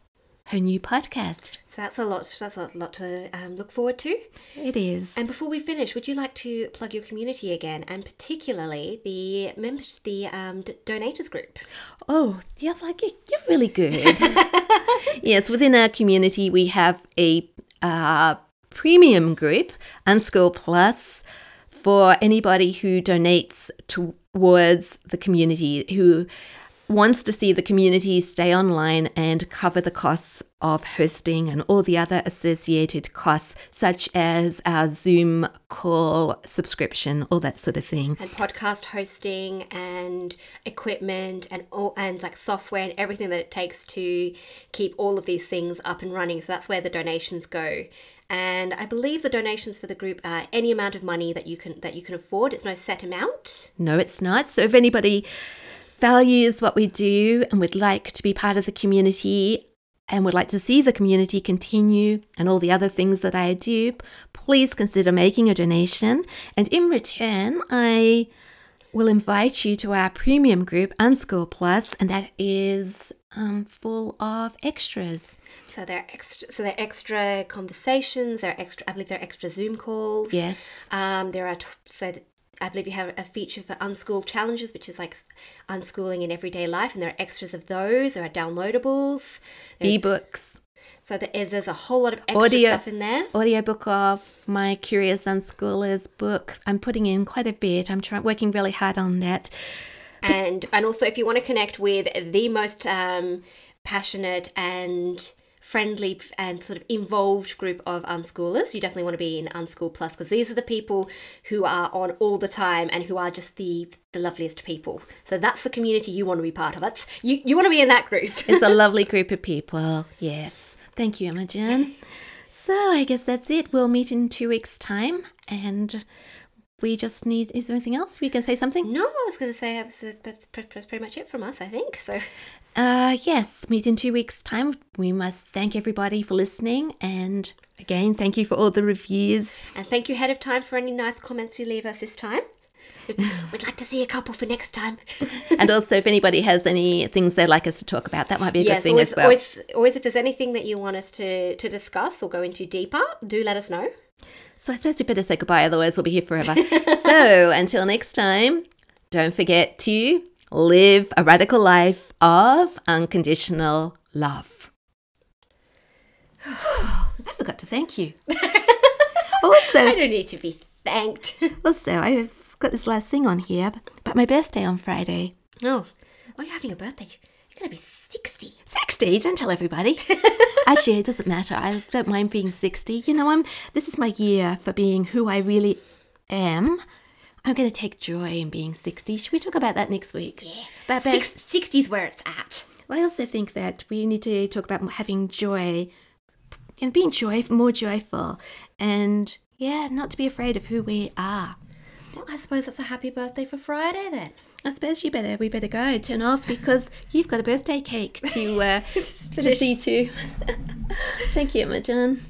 her new podcast. So that's a lot. That's a lot to um, look forward to. It is. And before we finish, would you like to plug your community again, and particularly the members, the um, d- donators group? Oh, yeah, like you- you're really good. yes, within our community, we have a uh, premium group, Unschool Plus, for anybody who donates towards the community, who wants to see the community stay online and cover the costs of hosting and all the other associated costs, such as our Zoom call subscription, all that sort of thing. and podcast hosting and equipment and all and like software and everything that it takes to keep all of these things up and running. So that's where the donations go. And I believe the donations for the group are any amount of money that you can that you can afford. It's no set amount. No, it's not. So if anybody values what we do and would like to be part of the community and would like to see the community continue and all the other things that I do, please consider making a donation. And in return, I will invite you to our premium group, Unschool Plus, and that is um, full of extras. So they're extra. So they're extra conversations. They're extra. I believe they're extra Zoom calls. Yes. Um, there are t- so th- I believe you have a feature for unschool challenges, which is like unschooling in everyday life, and there are extras of those. There are downloadables. There's- Ebooks. So there's a whole lot of extra Audio. stuff in there. audiobook of my Curious Unschoolers book. I'm putting in quite a bit. I'm trying working really hard on that. and and also if you want to connect with the most um, passionate and friendly and sort of involved group of unschoolers you definitely want to be in unschool plus because these are the people who are on all the time and who are just the the loveliest people so that's the community you want to be part of that's you you want to be in that group It's a lovely group of people. Yes. Thank you, Imogen. So I guess that's it. We'll meet in two weeks' time and we just need is there anything else? We can say something? no i was going to say that was, that's that's pretty much it from us i think so Uh yes, meet in two weeks' time. We must thank everybody for listening and again thank you for all the reviews. and thank you ahead of time for any nice comments you leave us this time we'd like to see a couple for next time and also if anybody has any things they'd like us to talk about, that might be a good thing always, as well. always, always, if there's anything that you want us to, to discuss or go into deeper, do let us know. So I suppose we better say goodbye, otherwise we'll be here forever. so until next time, don't forget to live a radical life of unconditional love. I forgot to thank you. also, I don't need to be thanked. also, I've got this last thing on here, but my birthday on Friday. oh, oh, you're having a birthday. You're going to be 60. 60, don't tell everybody. Actually, it doesn't matter. I don't mind being 60. You know, I'm this is my year for being who I really am. I'm going to take joy in being 60. Should we talk about that next week? Yeah. But, but Six, 60's where it's at. I also think that we need to talk about having joy, and being joy, more joyful, and yeah, not to be afraid of who we are. I suppose that's a happy birthday for Friday then. I suppose you better we better go turn off because you've got a birthday cake to uh, to see to. Thank you, Imogen.